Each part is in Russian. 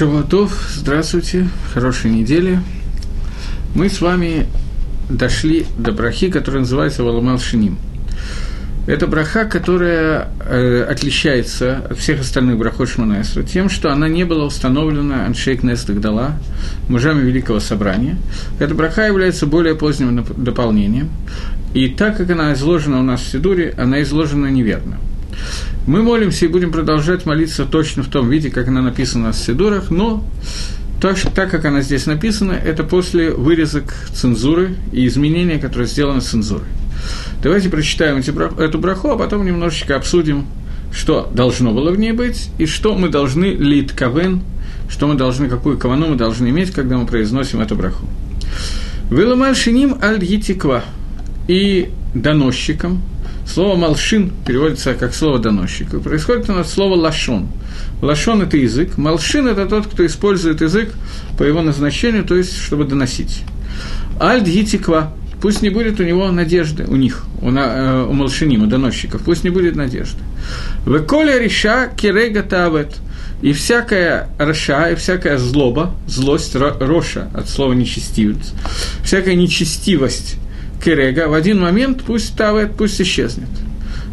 Шаватов, здравствуйте, хорошей недели. Мы с вами дошли до брахи, которая называется Валамал Шиним. Это браха, которая э, отличается от всех остальных брахот Шманайсра тем, что она не была установлена Аншейк Нестагдала, мужами Великого Собрания. Эта браха является более поздним дополнением, и так как она изложена у нас в Сидуре, она изложена неверно. Мы молимся и будем продолжать молиться точно в том виде, как она написана в Сидурах, но так, так как она здесь написана, это после вырезок цензуры и изменения, которые сделаны цензурой. Давайте прочитаем эти, эту браху, а потом немножечко обсудим, что должно было в ней быть, и что мы должны лит кавен, что мы должны, какую кавану мы должны иметь, когда мы произносим эту браху. Виламаль шиним аль етиква и доносчикам. Слово «малшин» переводится как слово «доносчик». И происходит у нас слово «лашон». Лашон – это язык, малшин – это тот, кто использует язык по его назначению, то есть, чтобы доносить. Аль етиква Пусть не будет у него надежды, у них, у, на, э, у Малшиним, у доносчиков, пусть не будет надежды. В коле реша кирега тавет. И всякая раша, и всякая злоба, злость, роша, от слова нечестивец, всякая нечестивость керега в один момент пусть тавет, пусть исчезнет.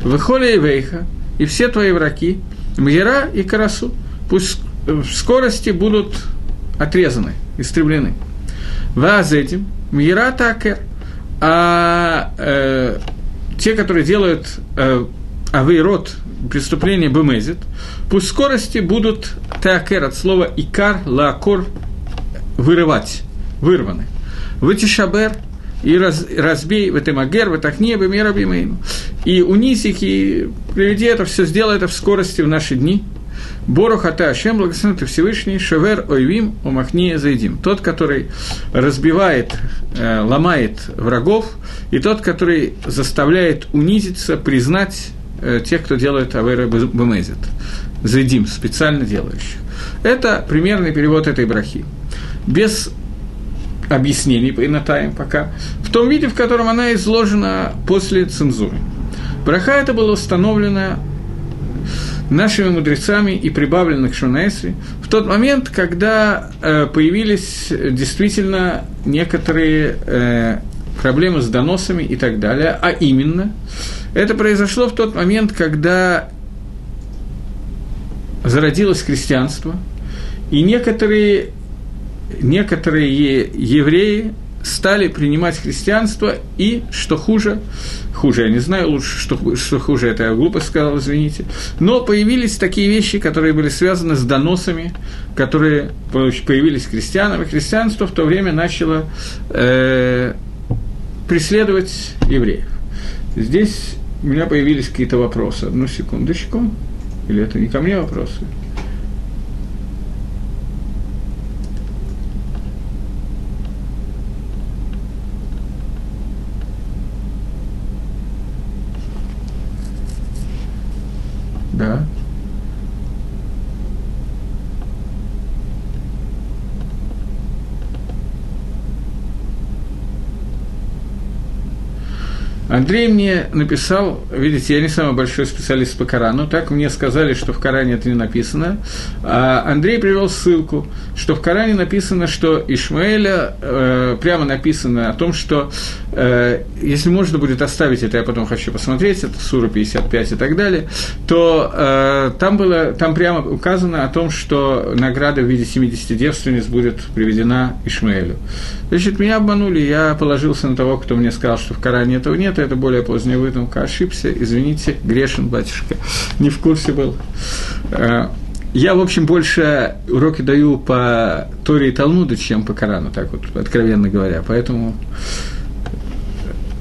В холе и вейха, и все твои враги, мгера и карасу, пусть в скорости будут отрезаны, истреблены. Ваз этим, мгера такер, а э, те, которые делают э, авейрот, преступление бемезит, пусть скорости будут такер от слова икар, лаакор, вырывать, вырваны. Вытишабер и раз, разбей в этом агер, в этом небе, мирабимейну. И унись их, и приведи это все, сделай это в скорости в наши дни – Бору хата Ашем, благословен ты Всевышний, Шевер ойвим умахния зайдим. Тот, который разбивает, э, ломает врагов, и тот, который заставляет унизиться, признать э, тех, кто делает Авера Бемезит. Зайдим, специально делающих. Это примерный перевод этой брахи. Без объяснений по инотаем пока, в том виде, в котором она изложена после цензуры. Браха это было установлено нашими мудрецами и прибавленных Шунесри в тот момент, когда э, появились действительно некоторые э, проблемы с доносами и так далее, а именно, это произошло в тот момент, когда зародилось христианство, и некоторые, некоторые евреи стали принимать христианство, и, что хуже, хуже, я не знаю, лучше, что, что хуже, это я глупо сказал, извините, но появились такие вещи, которые были связаны с доносами, которые появились христианам, и христианство в то время начало э, преследовать евреев. Здесь у меня появились какие-то вопросы. Одну секундочку. Или это не ко мне вопросы? Да. Андрей мне написал, видите, я не самый большой специалист по Корану, так мне сказали, что в Коране это не написано. А Андрей привел ссылку, что в Коране написано, что Ишмаэля э, прямо написано о том, что э, если можно будет оставить это, я потом хочу посмотреть, это Сура 55 и так далее, то э, там было, там прямо указано о том, что награда в виде 70 девственниц будет приведена Ишмаэлю. Значит, меня обманули, я положился на того, кто мне сказал, что в Коране этого нет, это более поздняя выдумка, ошибся, извините, грешен, батюшка, не в курсе был. Э, я, в общем, больше уроки даю по Торе и Талмуду, чем по Корану, так вот, откровенно говоря, поэтому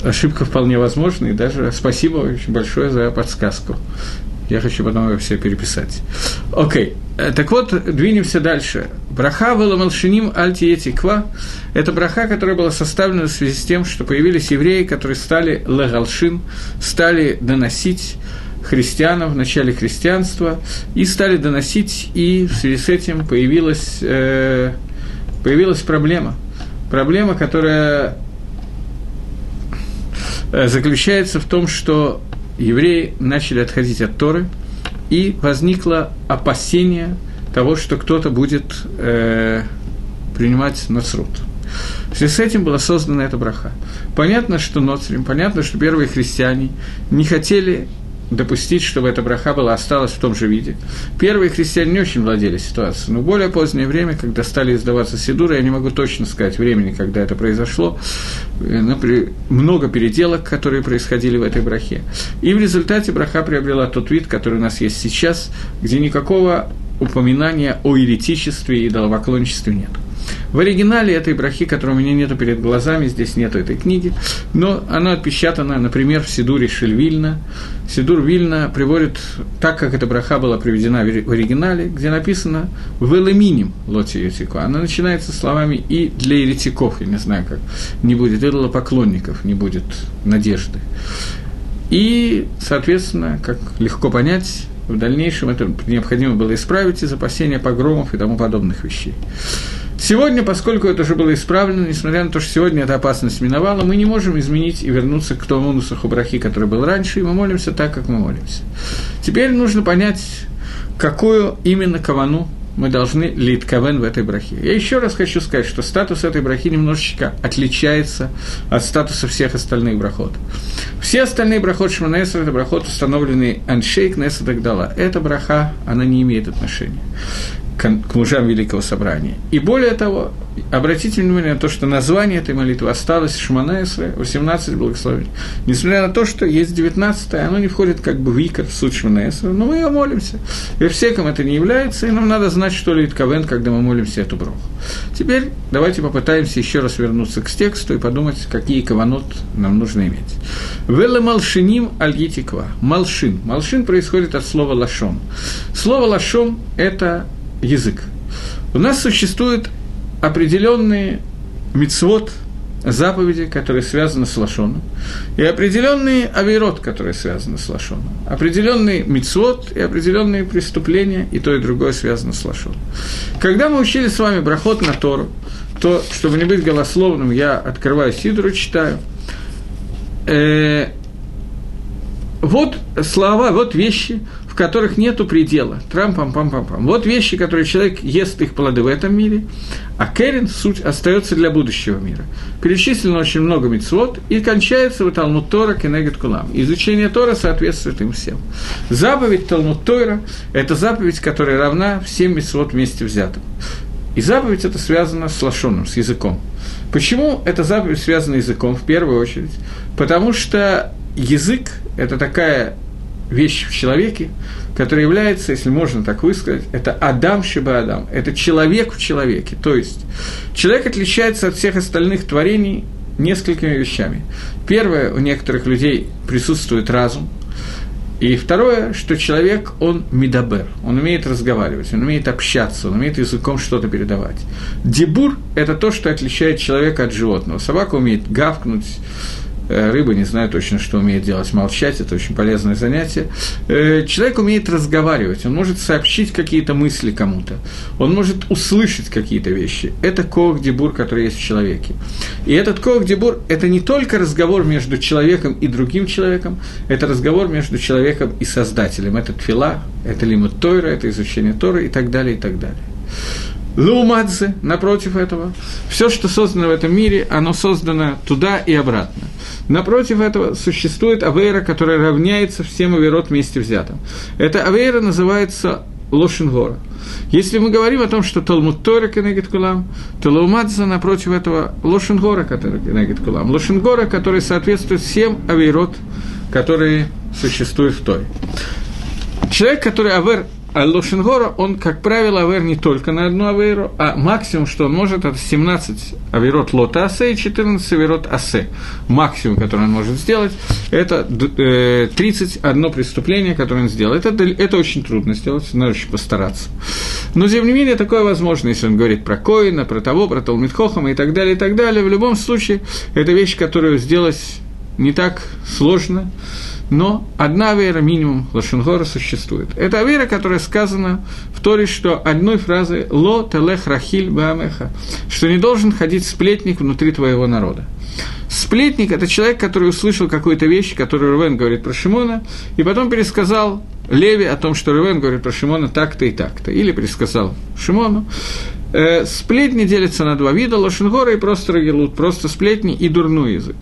ошибка вполне возможна, и даже спасибо очень большое за подсказку. Я хочу потом его все переписать. Окей. Okay. Так вот, двинемся дальше. Браха Веламалшиним Альтиети Ква – это браха, которая была составлена в связи с тем, что появились евреи, которые стали легалшин, стали доносить христианам в начале христианства и стали доносить, и в связи с этим появилась, э, появилась проблема. Проблема, которая э, заключается в том, что евреи начали отходить от Торы, и возникло опасение, того, что кто-то будет э, принимать нацрут. В связи с этим была создана эта браха. Понятно, что Ноцрим, понятно, что первые христиане не хотели допустить, чтобы эта браха была осталась в том же виде. Первые христиане не очень владели ситуацией, но в более позднее время, когда стали издаваться сидуры, я не могу точно сказать времени, когда это произошло, э, много переделок, которые происходили в этой брахе. И в результате браха приобрела тот вид, который у нас есть сейчас, где никакого упоминания о еретичестве и идолопоклонничестве нет. В оригинале этой брахи, которой у меня нету перед глазами, здесь нету этой книги, но она отпечатана, например, в Сидуре Шельвильна. Сидур Вильна приводит так, как эта браха была приведена в оригинале, где написано «в элеминим лоти еретико». Она начинается словами «и для еретиков», я не знаю как, не будет идолопоклонников, не будет надежды. И, соответственно, как легко понять, в дальнейшем это необходимо было исправить из опасения погромов и тому подобных вещей. Сегодня, поскольку это уже было исправлено, несмотря на то, что сегодня эта опасность миновала, мы не можем изменить и вернуться к тому нусаху брахи, который был раньше, и мы молимся так, как мы молимся. Теперь нужно понять, какую именно кавану мы должны лить кавен в этой брахе. Я еще раз хочу сказать, что статус этой брахи немножечко отличается от статуса всех остальных брахот. Все остальные брахот Шманесра – это брахот, установленный Аншейк, Неса и так далее. Эта браха, она не имеет отношения к мужам Великого Собрания. И более того, обратите внимание на то, что название этой молитвы осталось Шмана 18 благословений. Несмотря на то, что есть 19 оно не входит как бы в икор, в суть Шмана но мы ее молимся. И всеком это не является, и нам надо знать, что ли Кавен, когда мы молимся эту броху. Теперь давайте попытаемся еще раз вернуться к тексту и подумать, какие каванот нам нужно иметь. Велла малшиним альгитиква. Малшин. Малшин происходит от слова лашон. Слово лашон – это язык. У нас существуют определенные мицвод, заповеди, которые связаны с лошоном, и определенные авирот, которые связаны с лошоном. Определенный мицвод и определенные преступления, и то, и другое связано с лошоном. Когда мы учили с вами брахот на Тору, то, чтобы не быть голословным, я открываю Сидору, читаю. Э, вот слова, вот вещи, в которых нету предела. Трам-пам-пам-пам-пам. Вот вещи, которые человек ест их плоды в этом мире, а Керин суть остается для будущего мира. Перечислено очень много мецвод, и кончается вот Талмуд Тора Кенегет Кулам. Изучение Тора соответствует им всем. Заповедь Талмуд Тора – это заповедь, которая равна всем мецвод вместе взятым. И заповедь это связано с лошоном, с языком. Почему эта заповедь связана с языком в первую очередь? Потому что язык – это такая вещь в человеке, которая является, если можно так высказать, это Адам Шиба Адам, это человек в человеке. То есть человек отличается от всех остальных творений несколькими вещами. Первое, у некоторых людей присутствует разум, и второе, что человек, он медабер, он умеет разговаривать, он умеет общаться, он умеет языком что-то передавать. Дебур – это то, что отличает человека от животного. Собака умеет гавкнуть, Э, рыба не знаю точно, что умеет делать, молчать, это очень полезное занятие. Э, человек умеет разговаривать, он может сообщить какие-то мысли кому-то, он может услышать какие-то вещи. Это коах-дебур, который есть в человеке. И этот коах-дебур – это не только разговор между человеком и другим человеком, это разговор между человеком и Создателем. Это тфила, это лимут Тойра, это изучение Торы и так далее, и так далее. Лаумадзе, напротив этого, все, что создано в этом мире, оно создано туда и обратно. Напротив этого существует авейра, которая равняется всем аверот вместе взятым. Эта авейра называется Лошингора. Если мы говорим о том, что Талмуд Тора кенегит кулам, то Лаумадзе напротив этого Лошингора, который кенегит кулам. Лошингора, который соответствует всем авейрот, которые существуют в Торе. Человек, который авер а Лошенгора, он, как правило, авер не только на одну аверу, а максимум, что он может, это 17 аверот лота асе и 14 аверот асе. Максимум, который он может сделать, это э, 31 преступление, которое он сделал. Это, это очень трудно сделать, надо очень постараться. Но, тем не менее, такое возможно, если он говорит про Коина, про того, про Талмитхохама и так далее, и так далее. В любом случае, это вещь, которую сделать не так сложно, но одна авера минимум Лошенгора существует. Это авера, которая сказана в Торе, что одной фразой «Ло телех рахиль баамеха», что не должен ходить сплетник внутри твоего народа. Сплетник – это человек, который услышал какую-то вещь, которую Рувен говорит про Шимона, и потом пересказал Леви о том, что Рувен говорит про Шимона так-то и так-то, или пересказал Шимону. Э, сплетни делятся на два вида – лошенгора и просто рагелут, просто сплетни и дурной язык.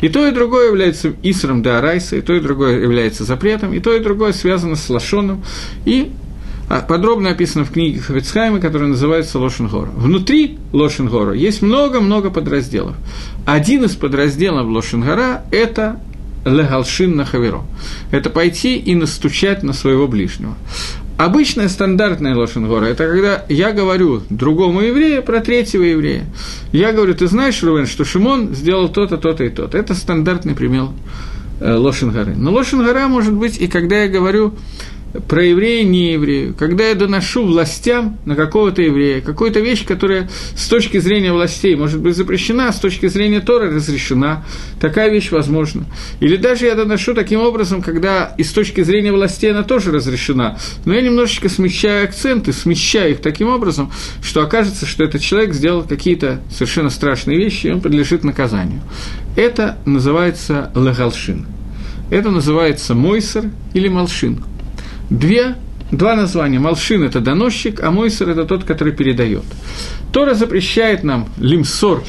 И то, и другое является Исром да Арайса, и то, и другое является запретом, и то, и другое связано с Лошоном, и а, подробно описано в книге Хавицхайма, которая называется Лошенгора. Внутри Лошенгора есть много-много подразделов. Один из подразделов Лошенгора – это легалшин на хаверо. Это пойти и настучать на своего ближнего. Обычная стандартная лошенгора – это когда я говорю другому еврею про третьего еврея. Я говорю, ты знаешь, Рувен, что Шимон сделал то-то, то-то и то-то. Это стандартный пример э, лошенгоры. Но лошенгора может быть и когда я говорю про еврея, не еврею, когда я доношу властям на какого-то еврея, какую-то вещь, которая с точки зрения властей может быть запрещена, а с точки зрения Тора разрешена, такая вещь возможна. Или даже я доношу таким образом, когда и с точки зрения властей она тоже разрешена, но я немножечко смещаю акценты, смещаю их таким образом, что окажется, что этот человек сделал какие-то совершенно страшные вещи, и он подлежит наказанию. Это называется лагалшин. Это называется мойсер или малшин – Две, два названия. Малшин – это доносчик, а Мойсер – это тот, который передает. Тора запрещает нам лимсор,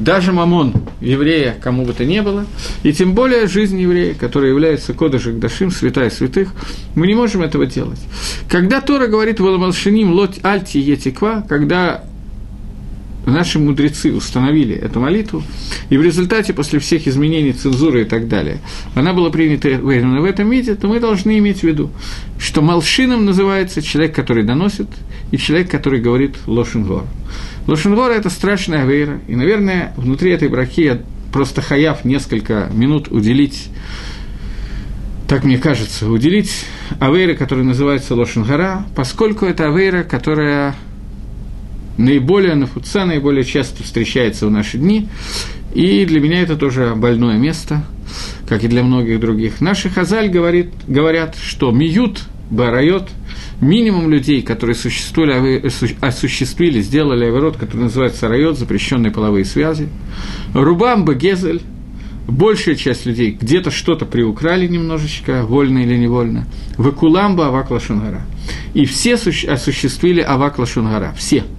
даже мамон еврея, кому бы то ни было, и тем более жизнь еврея, которая является кодышек дашим, святая святых, мы не можем этого делать. Когда Тора говорит «Валамалшиним лот альти етиква», когда наши мудрецы установили эту молитву, и в результате, после всех изменений цензуры и так далее, она была принята именно в этом виде, то мы должны иметь в виду, что малшином называется человек, который доносит, и человек, который говорит лошенгор. Лошенгор – это страшная вера, и, наверное, внутри этой брахи я просто хаяв несколько минут уделить так мне кажется, уделить авейра, который называется Лошенгара, поскольку это авейра, которая наиболее нафуца, наиболее часто встречается в наши дни, и для меня это тоже больное место, как и для многих других. Наши хазаль говорит, говорят, что миют, барайот, минимум людей, которые существовали, осуществили, сделали аверот, который называется райот, запрещенные половые связи, рубам гезель, большая часть людей где-то что-то приукрали немножечко, вольно или невольно, вакуламба авак лашунгара. И все осуществили авак лашунгара, все –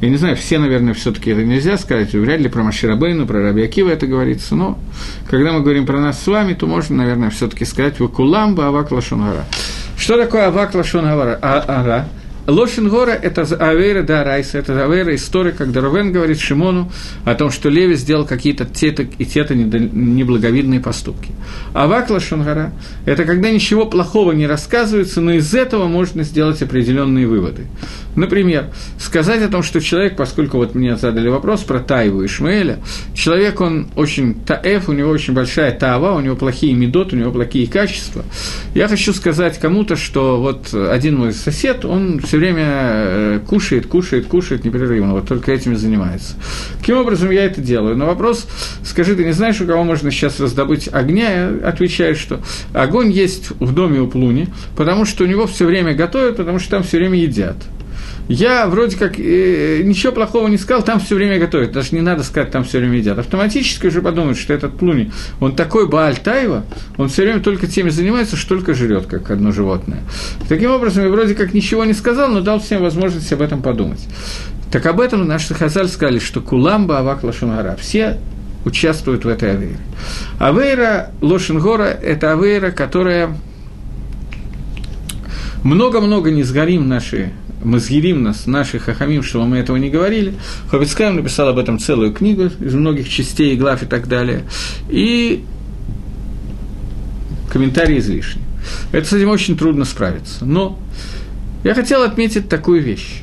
я не знаю, все, наверное, все таки это нельзя сказать, вряд ли про Маширабейну, про Раби Акива это говорится, но когда мы говорим про нас с вами, то можно, наверное, все таки сказать «Вакуламба авак лашонгара». Что такое авак лашонгара? А, Лошингора – это Авейра да Райса, это Авейра история, когда Ровен говорит Шимону о том, что Леви сделал какие-то те-то и те-то неблаговидные поступки. Авак Лошингора – это когда ничего плохого не рассказывается, но из этого можно сделать определенные выводы. Например, сказать о том, что человек, поскольку вот мне задали вопрос про Таеву Ишмаэля, человек, он очень таэф, у него очень большая таава, у него плохие медот, у него плохие качества. Я хочу сказать кому-то, что вот один мой сосед, он все время э, кушает, кушает, кушает непрерывно, вот только этим и занимается. Каким образом я это делаю? На вопрос, скажи, ты не знаешь, у кого можно сейчас раздобыть огня? Я отвечаю, что огонь есть в доме у Плуни, потому что у него все время готовят, потому что там все время едят я вроде как э, ничего плохого не сказал, там все время готовят. Даже не надо сказать, там все время едят. Автоматически уже подумают, что этот Плуни, он такой Бааль Таева, он все время только теми занимается, что только жрет, как одно животное. Таким образом, я вроде как ничего не сказал, но дал всем возможность об этом подумать. Так об этом наши Хазаль сказали, что Куламба Авак Лашунгара. Все участвуют в этой авейре. Авейра Лошингора – это авейра, которая много-много не сгорим наши Мазгирим нас, наших хахамим, чтобы мы этого не говорили. Ховицкаем написал об этом целую книгу из многих частей, глав и так далее. И комментарии излишни. Это с этим очень трудно справиться. Но я хотел отметить такую вещь.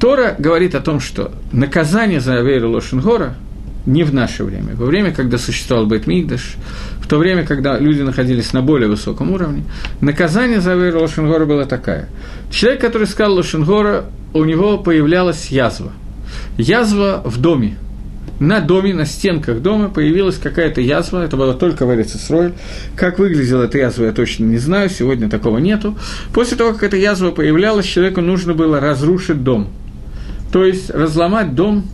Тора говорит о том, что наказание за Авейру Лошенгора не в наше время. Во время, когда существовал Бейтмигдаш, в то время, когда люди находились на более высоком уровне, наказание за Авейру Лошенгора было такое. Человек, который сказал Лошенгора, у него появлялась язва. Язва в доме. на доме, на стенках дома появилась какая-то язва, это было только в Эрицесроль. Как выглядела эта язва, я точно не знаю, сегодня такого нету. После того, как эта язва появлялась, человеку нужно было разрушить дом. То есть разломать дом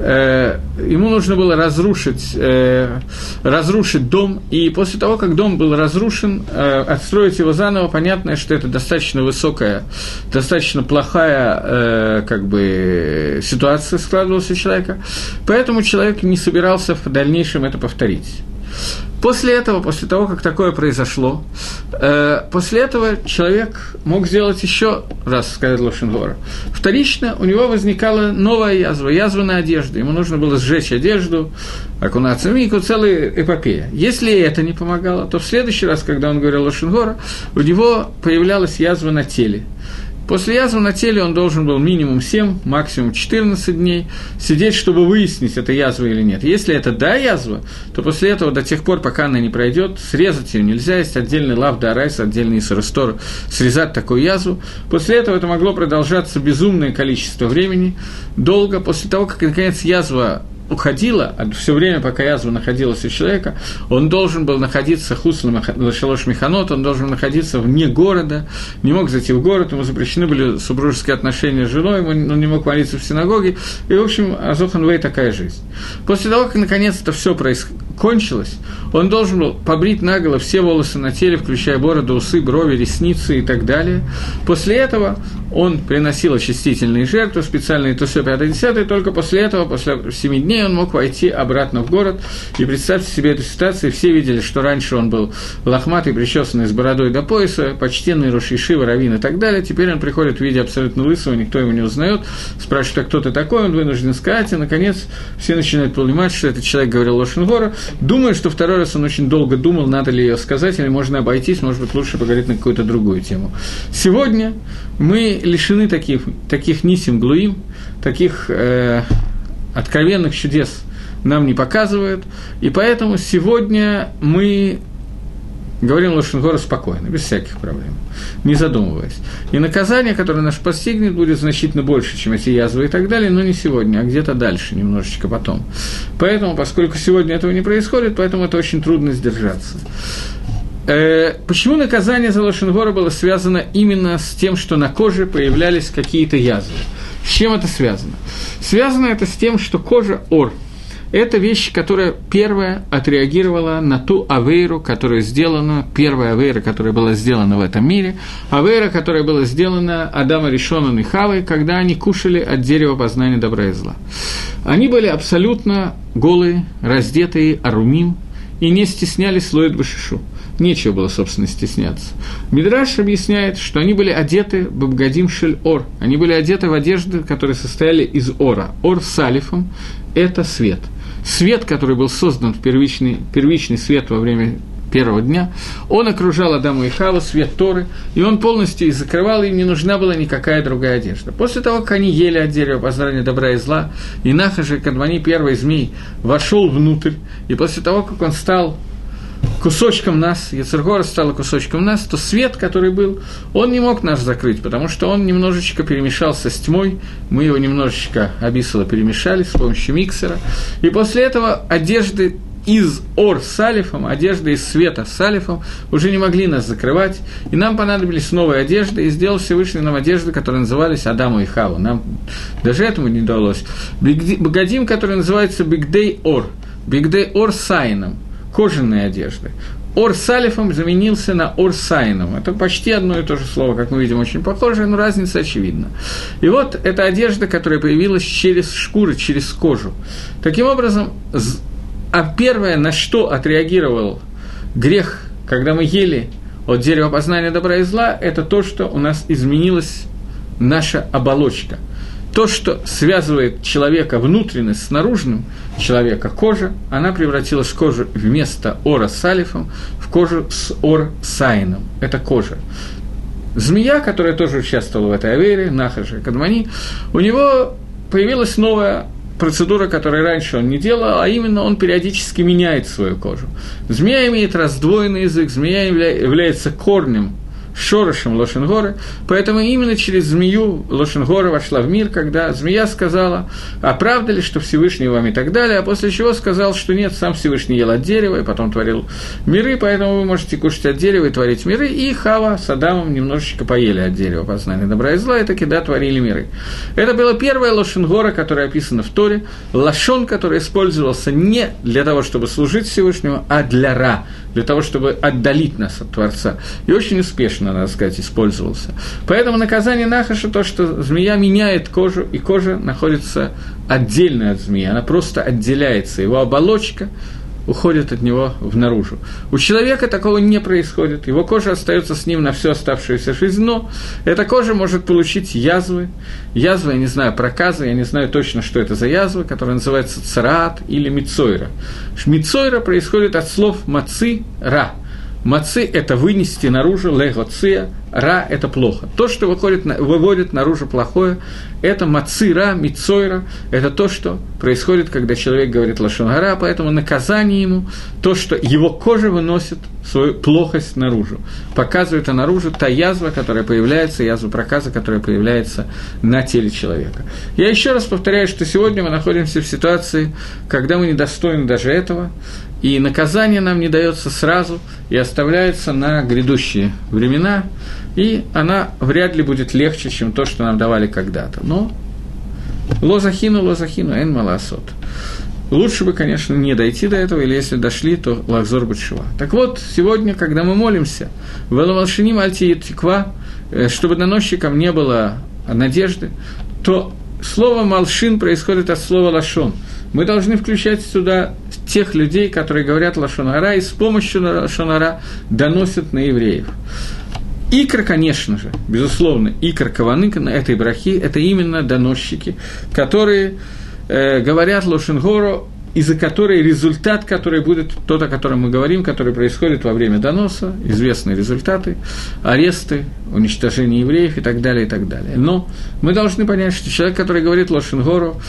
ему нужно было разрушить, э, разрушить дом, и после того, как дом был разрушен, э, отстроить его заново, понятно, что это достаточно высокая, достаточно плохая э, как бы, ситуация складывалась у человека, поэтому человек не собирался в дальнейшем это повторить. После этого, после того, как такое произошло, э, после этого человек мог сделать еще раз, сказать Лошенгора. Вторично у него возникала новая язва, язва на одежду. Ему нужно было сжечь одежду, окунаться в мику, целая эпопея. Если это не помогало, то в следующий раз, когда он говорил Лошенгора, у него появлялась язва на теле – После язвы на теле он должен был минимум 7, максимум 14 дней сидеть, чтобы выяснить, это язва или нет. Если это да язва, то после этого до тех пор, пока она не пройдет, срезать ее нельзя, есть отдельный лав да райс, отдельный сыростор, срезать такую язву. После этого это могло продолжаться безумное количество времени, долго. После того, как, наконец, язва уходила, а все время, пока язва находилась у человека, он должен был находиться хуслом Лашалош Механот, он должен находиться вне города, не мог зайти в город, ему запрещены были супружеские отношения с женой, он не мог молиться в синагоге, и, в общем, Азохан Вей такая жизнь. После того, как наконец это все кончилось, он должен был побрить наголо все волосы на теле, включая бороду, усы, брови, ресницы и так далее. После этого он приносил очистительные жертвы, специальные тусу 5 и только после этого, после 7 дней, он мог войти обратно в город. И представьте себе эту ситуацию, все видели, что раньше он был лохматый, причесанный с бородой до пояса, почтенный Рошишива, Равин и так далее. Теперь он приходит в виде абсолютно лысого, никто его не узнает, спрашивает, а кто ты такой, он вынужден сказать, и, наконец, все начинают понимать, что этот человек говорил Лошенгора. Думаю, что второй раз он очень долго думал, надо ли ее сказать, или можно обойтись, может быть, лучше поговорить на какую-то другую тему. Сегодня мы лишены таких, таких нисим глуим, таких э, откровенных чудес нам не показывают, и поэтому сегодня мы говорим Лошенгора спокойно, без всяких проблем, не задумываясь. И наказание, которое нас постигнет, будет значительно больше, чем эти язвы и так далее, но не сегодня, а где-то дальше, немножечко потом. Поэтому, поскольку сегодня этого не происходит, поэтому это очень трудно сдержаться. Э, почему наказание за Лошенгора было связано именно с тем, что на коже появлялись какие-то язвы? С чем это связано? Связано это с тем, что кожа ор – это вещь, которая первая отреагировала на ту авейру, которая сделана, первая авейра, которая была сделана в этом мире, авейра, которая была сделана Адама Решоном и Хавой, когда они кушали от дерева познания добра и зла. Они были абсолютно голые, раздетые, арумим, и не стеснялись слоид башишу нечего было, собственно, стесняться. Мидраш объясняет, что они были одеты в Бабгадим Шель Ор. Они были одеты в одежды, которые состояли из ора. Ор с алифом – это свет. Свет, который был создан в первичный, первичный свет во время первого дня, он окружал Адаму и Хаву, свет Торы, и он полностью их закрывал, им не нужна была никакая другая одежда. После того, как они ели от дерева познания добра и зла, и Нахажи Кадмани, первый змей, вошел внутрь, и после того, как он стал кусочком нас, Яцергора стала кусочком нас, то свет, который был, он не мог нас закрыть, потому что он немножечко перемешался с тьмой, мы его немножечко обисало перемешали с помощью миксера, и после этого одежды из ор с алифом, одежды из света с алифом уже не могли нас закрывать, и нам понадобились новые одежды, и сделал Всевышний нам одежды, которые назывались Адаму и Хаву. Нам даже этому не удалось. Богодим, который называется Бигдей Ор, Бигдей Ор Сайном – кожаные одежды. Ор салифом заменился на ор сайном. Это почти одно и то же слово, как мы видим, очень похожее, но разница очевидна. И вот эта одежда, которая появилась через шкуры, через кожу. Таким образом, а первое, на что отреагировал грех, когда мы ели от дерева познания добра и зла, это то, что у нас изменилась наша оболочка – то, что связывает человека внутренность с наружным человека, кожа, она превратилась в кожу вместо ора с алифом в кожу с ор сайном. Это кожа. Змея, которая тоже участвовала в этой авере, Нахаша Кадмани, у него появилась новая процедура, которую раньше он не делал, а именно он периодически меняет свою кожу. Змея имеет раздвоенный язык, змея является корнем шорошем Лошенгоры, поэтому именно через змею Лошенгора вошла в мир, когда змея сказала, а правда ли, что Всевышний вам и так далее, а после чего сказал, что нет, сам Всевышний ел от дерева, и потом творил миры, поэтому вы можете кушать от дерева и творить миры, и Хава с Адамом немножечко поели от дерева познания добра и зла, и таки, да, творили миры. Это было первое Лошенгора, которое описано в Торе, лошон, который использовался не для того, чтобы служить Всевышнему, а для Ра, для того, чтобы отдалить нас от Творца. И очень успешно, надо сказать, использовался. Поэтому наказание Нахаша то, что змея меняет кожу, и кожа находится отдельно от змеи, она просто отделяется. Его оболочка уходит от него в наружу. У человека такого не происходит, его кожа остается с ним на всю оставшуюся жизнь, но эта кожа может получить язвы, язвы, я не знаю, проказы, я не знаю точно, что это за язвы, которые называются цараат или мицойра. Мицойра происходит от слов мацы – ра – Мацы – это вынести наружу, легоция, ра – это плохо. То, что выходит, выводит наружу плохое, это мацы, ра, мицойра, это то, что происходит, когда человек говорит лошонгара, поэтому наказание ему – то, что его кожа выносит свою плохость наружу, показывает наружу та язва, которая появляется, язва проказа, которая появляется на теле человека. Я еще раз повторяю, что сегодня мы находимся в ситуации, когда мы недостойны даже этого, и наказание нам не дается сразу и оставляется на грядущие времена, и она вряд ли будет легче, чем то, что нам давали когда-то. Но лозахину, лозахину, эн маласот. Лучше бы, конечно, не дойти до этого, или если дошли, то лахзор бутшива. Так вот, сегодня, когда мы молимся, в Эламалшини Мальти Тиква, э, чтобы доносчикам не было надежды, то слово «малшин» происходит от слова «лашон». Мы должны включать сюда тех людей, которые говорят Лашонара, и с помощью Лашонара доносят на евреев. Икр, конечно же, безусловно, икр Каваны на этой брахи – это именно доносчики, которые э, говорят Лошенгору, из-за которой результат, который будет тот, о котором мы говорим, который происходит во время доноса, известные результаты, аресты, уничтожение евреев и так далее, и так далее. Но мы должны понять, что человек, который говорит Лошенгору,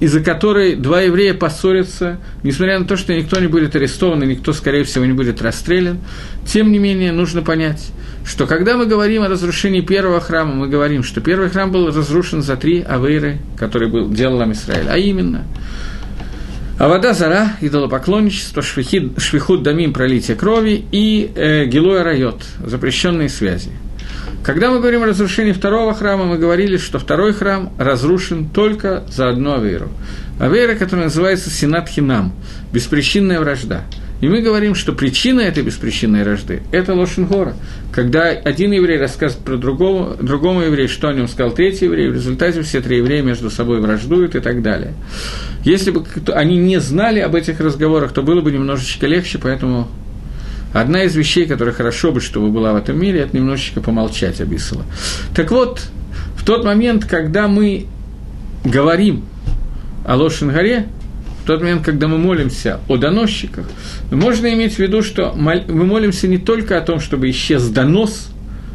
из-за которой два еврея поссорятся, несмотря на то, что никто не будет арестован и никто, скорее всего, не будет расстрелян, тем не менее нужно понять, что когда мы говорим о разрушении первого храма, мы говорим, что первый храм был разрушен за три авейры, которые был, делал Израиль, а именно а вода зара, идолопоклонничество, швихид, швихут дамим, пролитие крови и э, гилуя райот, запрещенные связи – когда мы говорим о разрушении второго храма, мы говорили, что второй храм разрушен только за одну аверу. Авера, которая называется Синат Хинам, беспричинная вражда. И мы говорим, что причина этой беспричинной вражды – это Лошенгора. Когда один еврей рассказывает про другого, другому еврею, что о нем сказал третий еврей, в результате все три еврея между собой враждуют и так далее. Если бы они не знали об этих разговорах, то было бы немножечко легче, поэтому Одна из вещей, которая хорошо бы, чтобы была в этом мире, это немножечко помолчать об Исала. Так вот, в тот момент, когда мы говорим о Лошенгаре, в тот момент, когда мы молимся о доносчиках, можно иметь в виду, что мы молимся не только о том, чтобы исчез донос,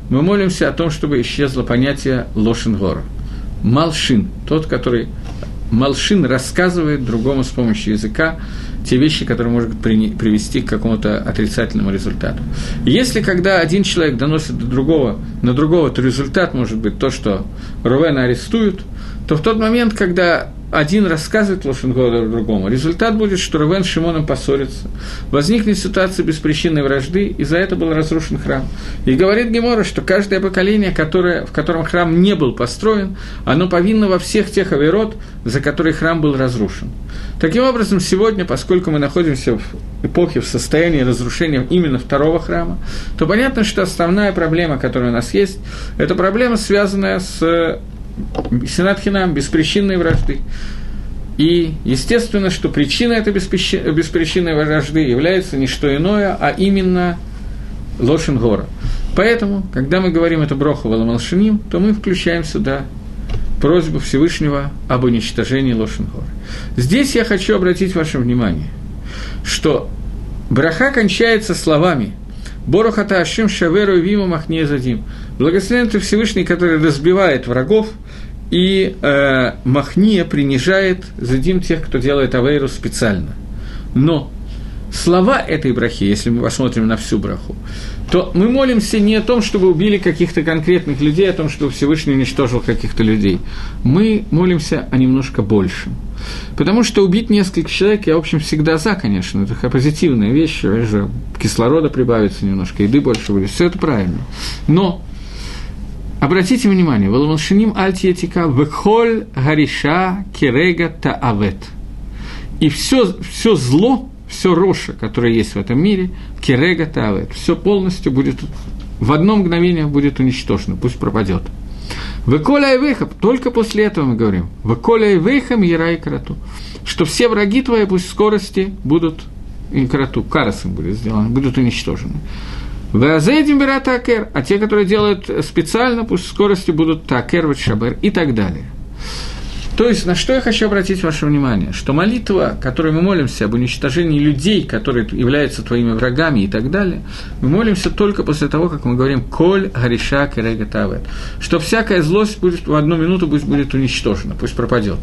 мы молимся о том, чтобы исчезло понятие Лошенгора. Малшин, тот, который Малшин рассказывает другому с помощью языка, те вещи, которые могут привести к какому-то отрицательному результату. Если когда один человек доносит до другого, на другого, то результат может быть то, что Рувена арестуют, то в тот момент, когда один рассказывает Лошенгода другому, результат будет, что Рувен с Шимоном поссорится. Возникнет ситуация беспричинной вражды, и за это был разрушен храм. И говорит Гемора, что каждое поколение, которое, в котором храм не был построен, оно повинно во всех тех авирот, за которые храм был разрушен. Таким образом, сегодня, поскольку мы находимся в эпохе, в состоянии разрушения именно второго храма, то понятно, что основная проблема, которая у нас есть, это проблема, связанная с Сенатхинам, беспричинной вражды. И естественно, что причина этой беспричинной вражды является не что иное, а именно Лошенгора. Поэтому, когда мы говорим это Броху Валамалшиним, то мы включаем сюда просьбу Всевышнего об уничтожении Лошенгора. Здесь я хочу обратить ваше внимание, что браха кончается словами «Борохата Ашим Шаверу Виму Махне Задим» Благословен ты Всевышний, который разбивает врагов, и э, Махния принижает Задим тех, кто делает Авейру специально. Но слова этой брахи, если мы посмотрим на всю браху, то мы молимся не о том, чтобы убили каких-то конкретных людей, а о том, чтобы Всевышний уничтожил каких-то людей. Мы молимся о немножко большем. Потому что убить несколько человек, я, в общем, всегда за, конечно, это позитивная вещь, же кислорода прибавится немножко, еды больше будет, все это правильно. Но Обратите внимание, Валамалшиним альтиетика вехоль гариша кирега таавет. И все, все зло, все роша, которое есть в этом мире, кирега таавет, все полностью будет, в одно мгновение будет уничтожено, пусть пропадет. Веколя и выхаб, только после этого мы говорим, веколя и выхам яра и карату, что все враги твои пусть скорости будут, и карату, карасом будет сделано, будут уничтожены. Вазейдим такер, а те, которые делают специально, пусть скорости будут такер, шабер и так далее. То есть, на что я хочу обратить ваше внимание, что молитва, которой мы молимся об уничтожении людей, которые являются твоими врагами и так далее, мы молимся только после того, как мы говорим «Коль Гариша Керега Тавет», что всякая злость будет в одну минуту пусть будет уничтожена, пусть пропадет.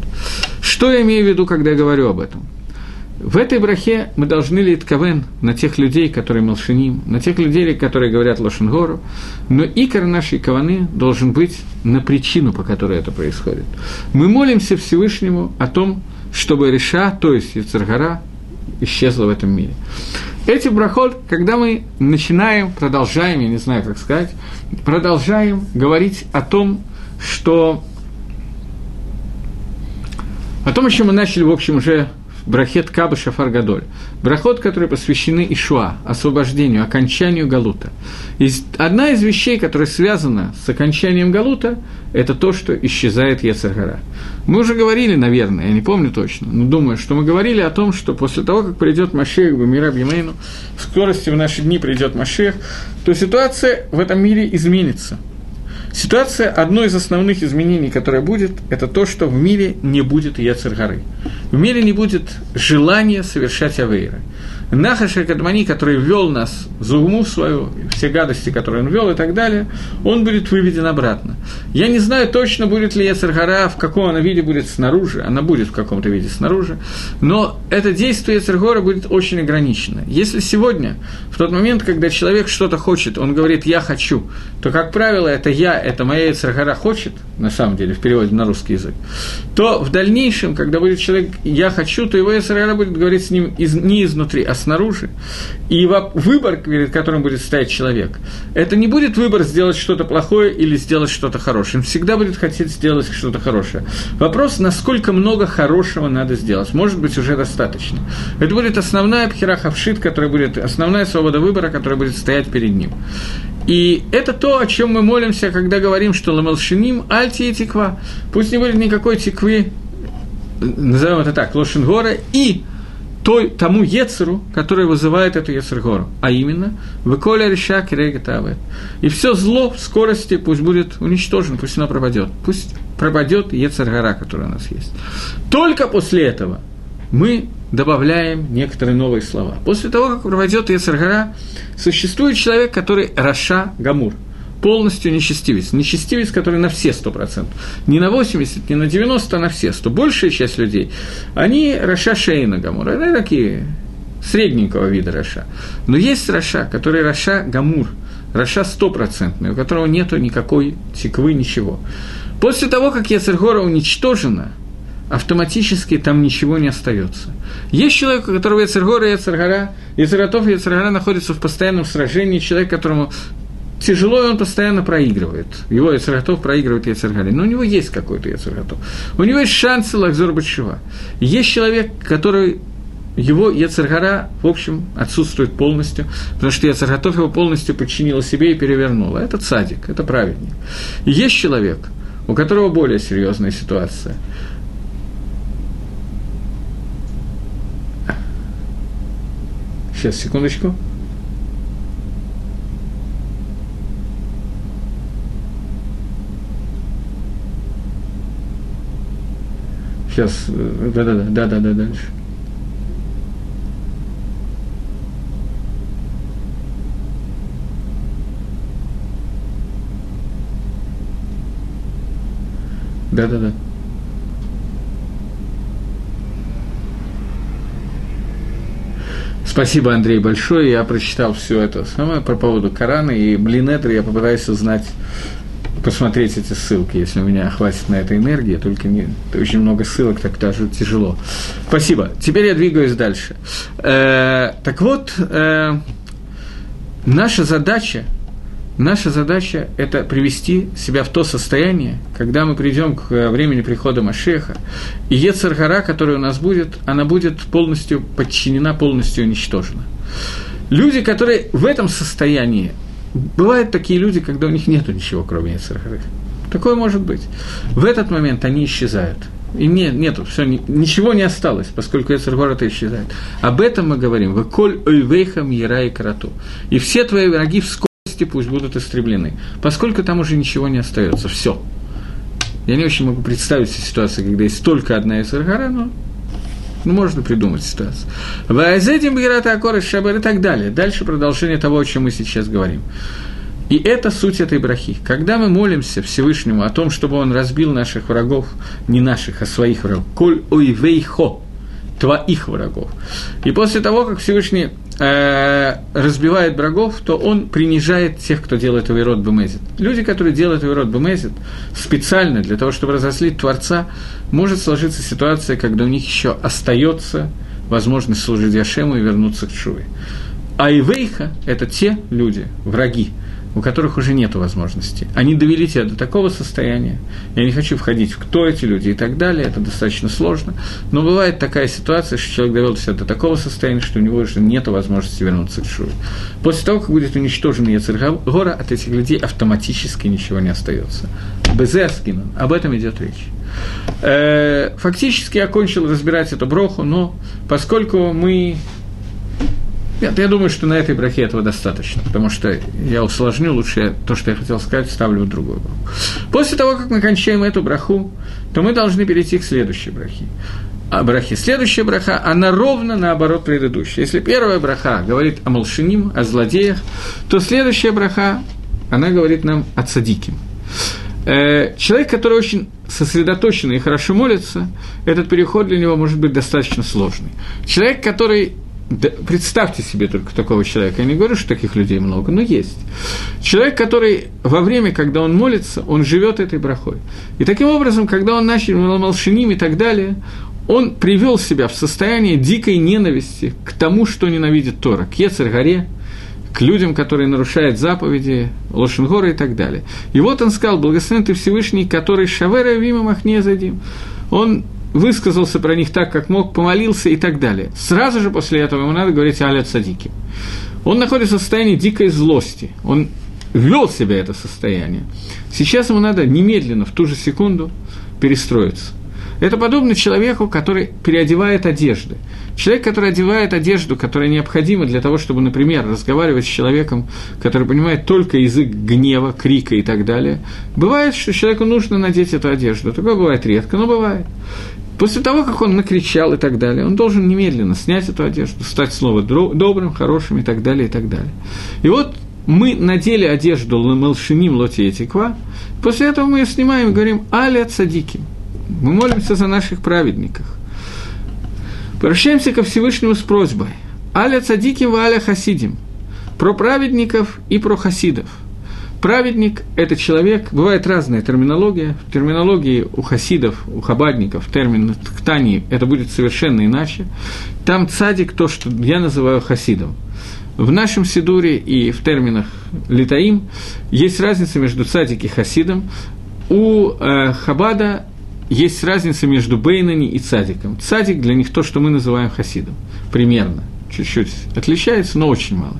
Что я имею в виду, когда я говорю об этом? В этой брахе мы должны лить кавен на тех людей, которые молшиним, на тех людей, которые говорят лошенгору, но икор нашей каваны должен быть на причину, по которой это происходит. Мы молимся Всевышнему о том, чтобы Реша, то есть Яцергара, исчезла в этом мире. Эти брахот, когда мы начинаем, продолжаем, я не знаю, как сказать, продолжаем говорить о том, что о том, о чем мы начали, в общем, уже брахет Каба Шафар Гадоль. Брахот, которые посвящены Ишуа, освобождению, окончанию Галута. И одна из вещей, которая связана с окончанием Галута, это то, что исчезает Ецаргара. Мы уже говорили, наверное, я не помню точно, но думаю, что мы говорили о том, что после того, как придет Машех Бамира Бимейну, в скорости в наши дни придет Машех, то ситуация в этом мире изменится – Ситуация, одно из основных изменений, которое будет, это то, что в мире не будет Яцергары. В мире не будет желания совершать авейры. Нахаша Кадмани, который ввел нас за уму свою, все гадости, которые он вел и так далее, он будет выведен обратно. Я не знаю точно, будет ли Яцергара, в каком она виде будет снаружи, она будет в каком-то виде снаружи, но это действие Яцергора будет очень ограничено. Если сегодня, в тот момент, когда человек что-то хочет, он говорит «я хочу», то, как правило, это «я», это моя Яцергара хочет, на самом деле, в переводе на русский язык, то в дальнейшем, когда будет человек «я хочу», то его Яцергара будет говорить с ним из, не изнутри, а снаружи. И выбор, перед которым будет стоять человек, это не будет выбор сделать что-то плохое или сделать что-то хорошее. Он всегда будет хотеть сделать что-то хорошее. Вопрос, насколько много хорошего надо сделать. Может быть, уже достаточно. Это будет основная пхерахавшит, которая будет, основная свобода выбора, которая будет стоять перед ним. И это то, о чем мы молимся, когда говорим, что ламалшиним альти и тиква. Пусть не будет никакой тиквы, назовем это так, лошингора, и той, тому Ецеру, который вызывает эту Ецергору, а именно «Выколя реша кирегатавет». И все зло в скорости пусть будет уничтожено, пусть оно пропадет. Пусть пропадет Ецергора, который у нас есть. Только после этого мы добавляем некоторые новые слова. После того, как пропадет Ецергора, существует человек, который Раша Гамур – полностью нечестивец. Нечестивец, который на все 100%. Не на 80, не на 90, а на все 100. Большая часть людей, они רשע שאינו גמור. Они такие средненького вида רשע. Но есть רשע, который רשע גמור, רשע стопроцентный, у которого нету никакой תקוו ы, ничего. После того, как יצר הרע уничтожена, автоматически там ничего не остается. Есть человек, у которого Яцергора и Яцергора, Яцерготов и Яцергора находятся в постоянном сражении, человек, которому тяжело, и он постоянно проигрывает. Его יצר הטוב проигрывает יצר הרע. Но у него есть какой-то יצר הטוב. У него есть шансы Лакзор Батшева. Есть человек, который его Яцергара, в общем, отсутствует полностью, потому что Яцерготов его полностью подчинил себе и перевернул. Это цадик, это праведник. И есть человек, у которого более серьезная ситуация. Сейчас, секундочку. Сейчас, да-да-да, да-да-да, дальше. Да-да-да. Спасибо, Андрей, большое. Я прочитал все это самое по поводу Корана, и Блинетр я попытаюсь узнать, посмотреть эти ссылки, если у меня хватит на это энергии, только не, очень много ссылок, так даже тяжело. Спасибо. Теперь я двигаюсь дальше. Э, так вот, э, наша задача – Наша задача – это привести себя в то состояние, когда мы придем к э, времени прихода Машеха, и Ецаргара, которая у нас будет, она будет полностью подчинена, полностью уничтожена. Люди, которые в этом состоянии, бывают такие люди, когда у них нет ничего, кроме Ецаргары. Такое может быть. В этот момент они исчезают. И нет, нету, все, ничего не осталось, поскольку Ецергор это исчезает. Об этом мы говорим. Вы коль ойвейхам яра и карату. И все твои враги вскоре области пусть будут истреблены, поскольку там уже ничего не остается, все. Я не очень могу представить ситуацию, когда есть только одна из Иргара, но ну, можно придумать ситуацию. Ваазетим Герата Акора и так далее. Дальше продолжение того, о чем мы сейчас говорим. И это суть этой брахи. Когда мы молимся Всевышнему о том, чтобы он разбил наших врагов, не наших, а своих врагов, коль ойвейхо, твоих врагов. И после того, как Всевышний разбивает врагов, то он принижает тех, кто делает Авирот Бемезит. Люди, которые делают Авирот Бемезит специально для того, чтобы разослить Творца, может сложиться ситуация, когда у них еще остается возможность служить Яшему и вернуться к Шуве. А Ивейха – это те люди, враги, у которых уже нет возможности. Они довели тебя до такого состояния. Я не хочу входить в кто эти люди и так далее, это достаточно сложно. Но бывает такая ситуация, что человек довел себя до такого состояния, что у него уже нет возможности вернуться к Шуре. После того, как будет уничтожен Яцергора, от этих людей автоматически ничего не остается. Безе об этом идет речь. Э, фактически я кончил разбирать эту броху, но поскольку мы нет, я думаю, что на этой брахе этого достаточно, потому что я усложню, лучше я то, что я хотел сказать, ставлю в другую браху. После того, как мы кончаем эту браху, то мы должны перейти к следующей брахе. А брахе. Следующая браха, она ровно наоборот предыдущей. Если первая браха говорит о молшиним, о злодеях, то следующая браха, она говорит нам о цадиким. Э, человек, который очень сосредоточенный и хорошо молится, этот переход для него может быть достаточно сложный. Человек, который да, представьте себе только такого человека. Я не говорю, что таких людей много, но есть. Человек, который во время, когда он молится, он живет этой брахой. И таким образом, когда он начал молшиним и так далее, он привел себя в состояние дикой ненависти к тому, что ненавидит Тора, к Ецаргаре, к людям, которые нарушают заповеди, Лошенгора и так далее. И вот он сказал, благословен ты Всевышний, который Шавера Вима Махне Задим. Он высказался про них так, как мог, помолился и так далее. Сразу же после этого ему надо говорить Аля Цадики. Он находится в состоянии дикой злости. Он ввел в себя это состояние. Сейчас ему надо немедленно, в ту же секунду, перестроиться. Это подобно человеку, который переодевает одежды. Человек, который одевает одежду, которая необходима для того, чтобы, например, разговаривать с человеком, который понимает только язык гнева, крика и так далее, бывает, что человеку нужно надеть эту одежду. Такое бывает редко, но бывает. После того, как он накричал и так далее, он должен немедленно снять эту одежду, стать снова добрым, хорошим и так далее, и так далее. И вот мы надели одежду Малшиним Лоти Этиква, после этого мы ее снимаем и говорим «Аля Цадиким». Мы молимся за наших праведников. Обращаемся ко Всевышнему с просьбой «Аля Цадиким Аля Хасидим» про праведников и про хасидов – Праведник – это человек, бывает разная терминология. В терминологии у хасидов, у хабадников, термин ктани – это будет совершенно иначе. Там цадик – то, что я называю хасидом. В нашем Сидуре и в терминах литаим есть разница между цадик и хасидом. У э, Хабада есть разница между Бейнани и цадиком. Цадик для них то, что мы называем хасидом. Примерно чуть-чуть отличается, но очень мало.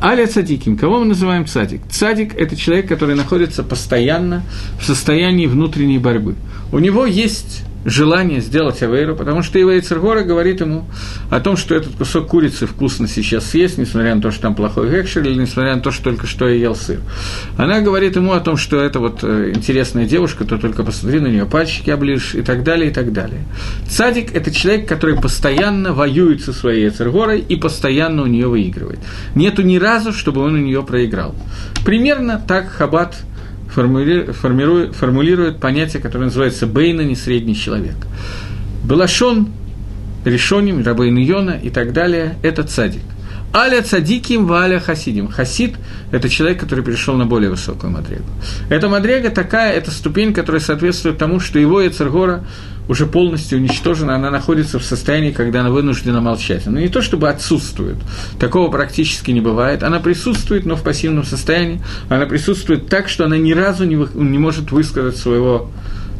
Аля цадиким. Кого мы называем цадик? Цадик – это человек, который находится постоянно в состоянии внутренней борьбы. У него есть желание сделать авейру, потому что Ива Ицергора говорит ему о том, что этот кусок курицы вкусно сейчас съесть, несмотря на то, что там плохой гекшель, или несмотря на то, что только что я ел сыр. Она говорит ему о том, что это вот э, интересная девушка, то только посмотри на нее, пальчики оближешь и так далее, и так далее. Цадик – это человек, который постоянно воюет со своей Ицергорой и постоянно у нее выигрывает. Нету ни разу, чтобы он у нее проиграл. Примерно так Хаббат – формулирует, формулирует понятие, которое называется «бейна, не средний человек». Балашон решоним, рабейн Йона и так далее – это цадик. Аля цадиким, валя хасидим. Хасид – это человек, который перешел на более высокую мадрегу. Эта мадрега такая, это ступень, которая соответствует тому, что его Яцергора уже полностью уничтожена, она находится в состоянии, когда она вынуждена молчать. Она не то чтобы отсутствует, такого практически не бывает. Она присутствует, но в пассивном состоянии. Она присутствует так, что она ни разу не, вы, не может высказать своего,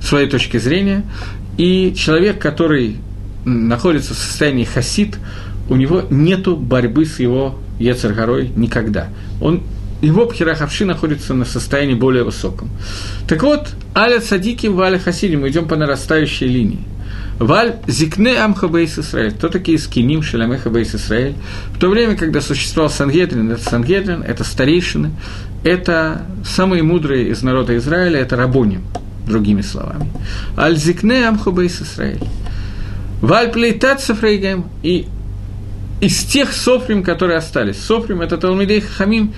своей точки зрения. И человек, который находится в состоянии хасид, у него нет борьбы с его Ецаргорой никогда. Он, его Пхирахавши находится на состоянии более высоком. Так вот, Аля Садики, Валя Хасидим, мы идем по нарастающей линии. Валь зикне амха бейс Исраэль. Кто такие скиним шелямеха бейс Исраэль? В то время, когда существовал Сангедрин, это Сангедрин, это старейшины, это самые мудрые из народа Израиля, это рабоним, другими словами. Аль зикне амха бейс Исраэль. Валь плейтат сафрейгем. И из тех софрим, которые остались. Софрим – это Талмидей Хамим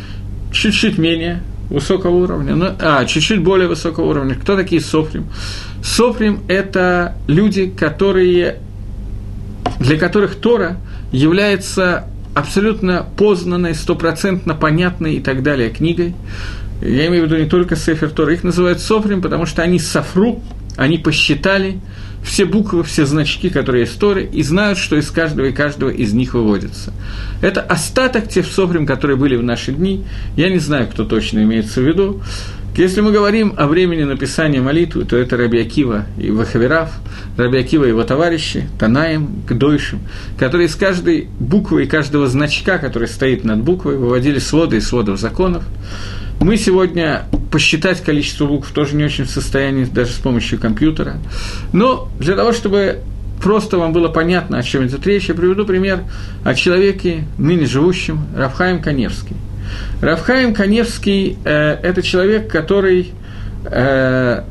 чуть-чуть менее высокого уровня, но, а, чуть-чуть более высокого уровня. Кто такие софрим? Софрим – это люди, которые, для которых Тора является абсолютно познанной, стопроцентно понятной и так далее книгой. Я имею в виду не только Сефер Тора, их называют софрим, потому что они сафру, они посчитали – все буквы, все значки, которые есть в Торе, и знают, что из каждого и каждого из них выводится. Это остаток тех софрим, которые были в наши дни. Я не знаю, кто точно имеется в виду. Если мы говорим о времени написания молитвы, то это Раби Акива и Вахаверав, Раби Акива и его товарищи, Танаем, Гдойшим, которые из каждой буквы и каждого значка, который стоит над буквой, выводили своды и сводов законов. Мы сегодня посчитать количество букв тоже не очень в состоянии, даже с помощью компьютера. Но для того, чтобы просто вам было понятно, о чем идет речь, я приведу пример о человеке, ныне живущем, Рафхаем Каневский. Рафхаим Каневский э, – это человек, который э,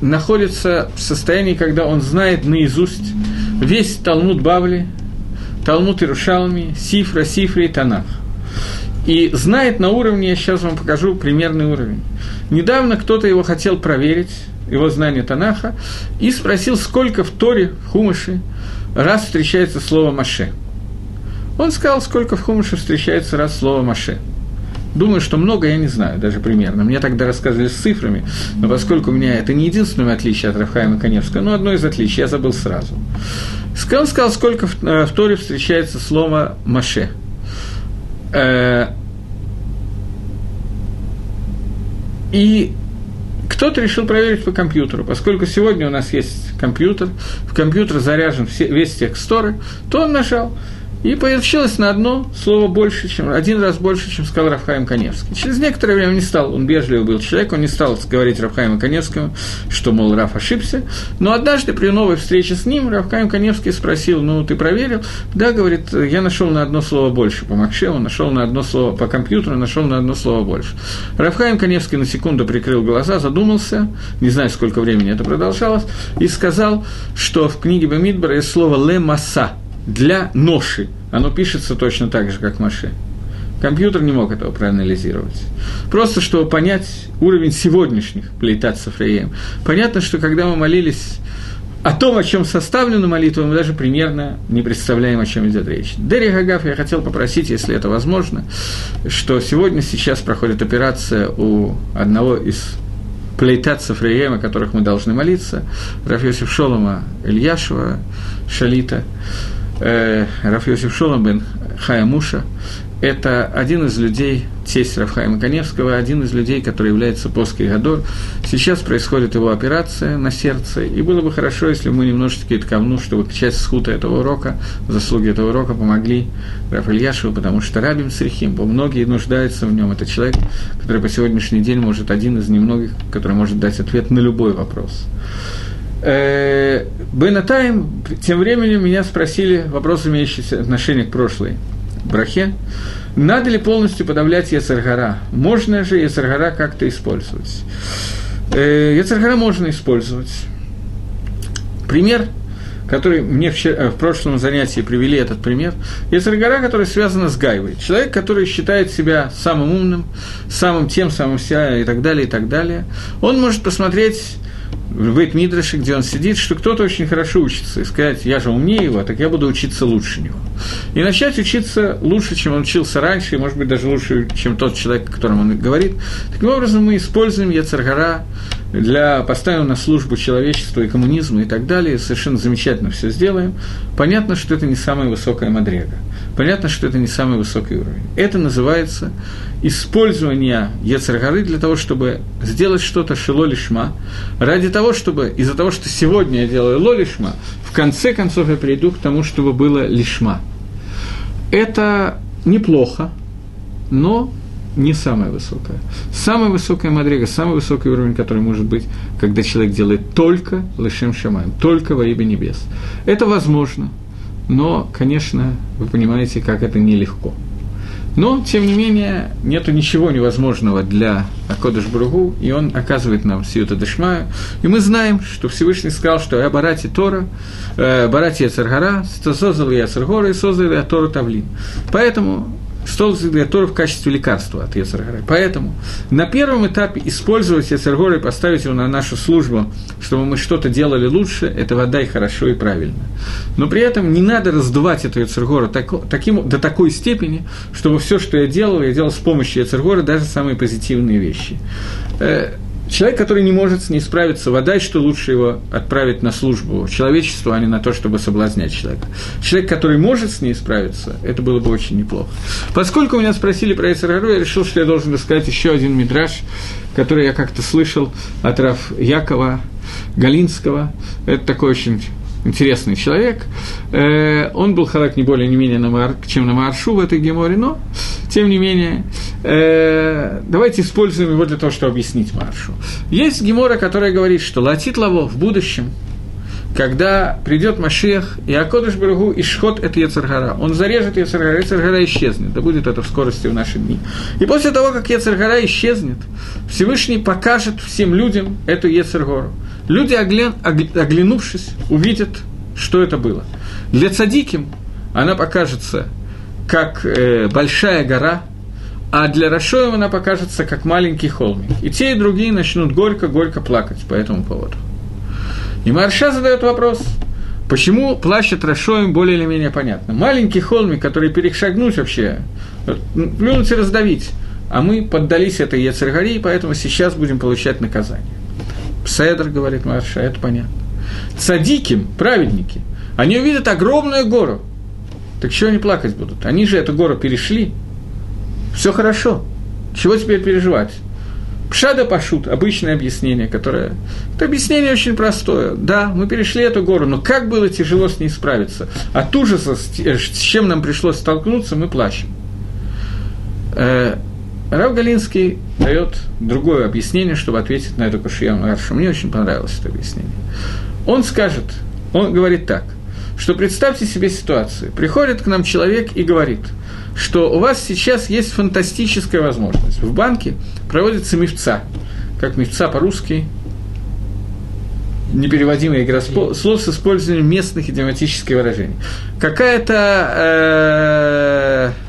находится в состоянии, когда он знает наизусть весь Талмуд Бавли, Талмуд Ирушалми, Сифра, Сифра и Танах – и знает на уровне, я сейчас вам покажу примерный уровень. Недавно кто-то его хотел проверить, его знание Танаха, и спросил, сколько в Торе, в Хумыше, раз встречается слово «маше». Он сказал, сколько в Хумыше встречается раз слово «маше». Думаю, что много, я не знаю, даже примерно. Мне тогда рассказывали с цифрами, но поскольку у меня это не единственное отличие от Рафхайма Коневского, но одно из отличий, я забыл сразу. Он сказал, сколько в, э, в Торе встречается слово «маше». Э, и кто-то решил проверить по компьютеру. Поскольку сегодня у нас есть компьютер, в компьютер заряжен все, весь текст Торы, то он нажал – и получилось на одно слово больше, чем один раз больше, чем сказал Рафхаим Коневский. Через некоторое время не стал, он вежливый был человек, он не стал говорить Рафхаиму Коневскому, что, мол, Раф ошибся. Но однажды при новой встрече с ним Рафхаим Коневский спросил, ну, ты проверил? Да, говорит, я нашел на одно слово больше по Макшеву, нашел на одно слово по компьютеру, нашел на одно слово больше. Рафхаим Коневский на секунду прикрыл глаза, задумался, не знаю, сколько времени это продолжалось, и сказал, что в книге Бамидбара есть слово «ле масса», для ноши. Оно пишется точно так же, как Маше. Компьютер не мог этого проанализировать. Просто, чтобы понять уровень сегодняшних плейтат Сафраем. Понятно, что когда мы молились о том, о чем составлена молитва, мы даже примерно не представляем, о чем идет речь. Дерри Гагав, я хотел попросить, если это возможно, что сегодня, сейчас проходит операция у одного из плейтат Сафраем, о которых мы должны молиться, Рафиосиф Шолома Ильяшева, Шалита, э, Рафиосиф Шолом бен Хая это один из людей, тесть Рафхайма Коневского, один из людей, который является Поской Гадор. Сейчас происходит его операция на сердце, и было бы хорошо, если мы немножечко ткавну, чтобы часть схута этого урока, заслуги этого урока помогли Раф Ильяшеву, потому что Рабим Срихим, многие нуждаются в нем. Это человек, который по сегодняшний день может один из немногих, который может дать ответ на любой вопрос. Э, Бенатайм, тем временем меня спросили вопрос, имеющийся отношение к прошлой брахе. Надо ли полностью подавлять Яцергара? Можно же Яцергара как-то использовать? Э, Яцергара можно использовать. Пример, который мне вчера, э, в прошлом занятии привели этот пример. Яцергара, который связан с Гайвой. Человек, который считает себя самым умным, самым тем, самым вся и так далее, и так далее. Он может посмотреть в бейт Мидраше, где он сидит, что кто-то очень хорошо учится, и сказать, я же умнее его, так я буду учиться лучше него. И начать учиться лучше, чем он учился раньше, и, может быть, даже лучше, чем тот человек, о котором он говорит. Таким образом, мы используем Яцергара для поставим на службу человечеству и коммунизму и так далее, совершенно замечательно все сделаем. Понятно, что это не самая высокая мадрега. Понятно, что это не самый высокий уровень. Это называется использование Ецаргары для того, чтобы сделать что-то шило лишма, ради того, чтобы, из-за того, что сегодня я делаю ло лишма, в конце концов я приду к тому, чтобы было лишма. Это неплохо, но не самая высокая. Самая высокая мадрега, самый высокий уровень, который может быть, когда человек делает только лишем шамаем, только во имя небес. Это возможно, но, конечно, вы понимаете, как это нелегко. Но, тем не менее, нет ничего невозможного для Акодыш Бругу, и он оказывает нам Сиюта Дешмаю. И мы знаем, что Всевышний сказал, что я Барати Тора, э, Барати Яцергара, создал я Яцергора и создал я Тору Тавлин. Поэтому стол для в качестве лекарства от Ецергора. Поэтому на первом этапе использовать Ецергора и поставить его на нашу службу, чтобы мы что-то делали лучше, это вода и хорошо и правильно. Но при этом не надо раздувать эту Ецергора так, таким, до такой степени, чтобы все, что я делал, я делал с помощью Ецергора, даже самые позитивные вещи. Человек, который не может с ней справиться, вода, что лучше его отправить на службу человечеству, а не на то, чтобы соблазнять человека. Человек, который может с ней справиться, это было бы очень неплохо. Поскольку меня спросили про Эцергару, я решил, что я должен рассказать еще один мидраж, который я как-то слышал от Раф Якова Галинского. Это такой очень интересный человек. Э, он был халак не более не менее, на Мар, чем на Маршу в этой геморе, но, тем не менее, э, давайте используем его для того, чтобы объяснить Маршу. Есть гемора, которая говорит, что латит лаво в будущем, когда придет Машех, и Акодыш и Шхот – это Ецаргара. Он зарежет Ецаргара, Ецаргара исчезнет. Да будет это в скорости в наши дни. И после того, как Ецаргара исчезнет, Всевышний покажет всем людям эту Ецаргору. Люди, оглянувшись, увидят, что это было. Для цадиким она покажется как э, большая гора, а для Рашоем она покажется как маленький холмик. И те, и другие начнут горько-горько плакать по этому поводу. И Марша задает вопрос, почему плачет Рашоем более или менее понятно. Маленький холмик, который перешагнуть вообще, плюнуть и раздавить, а мы поддались этой Ецергари, поэтому сейчас будем получать наказание. Седр, говорит Марша, это понятно. Цадиким, праведники, они увидят огромную гору. Так чего они плакать будут? Они же эту гору перешли. Все хорошо. Чего теперь переживать? Пшада Пашут, обычное объяснение, которое... Это объяснение очень простое. Да, мы перешли эту гору, но как было тяжело с ней справиться. От ужаса, с чем нам пришлось столкнуться, мы плачем. Рав Галинский дает другое объяснение, чтобы ответить на эту Кашияну Аршу. Мне очень понравилось это объяснение. Он скажет, он говорит так, что представьте себе ситуацию. Приходит к нам человек и говорит, что у вас сейчас есть фантастическая возможность. В банке проводится мифца, как мифца по-русски, непереводимая игра слов с использованием местных идиоматических выражений. Какая-то... Э,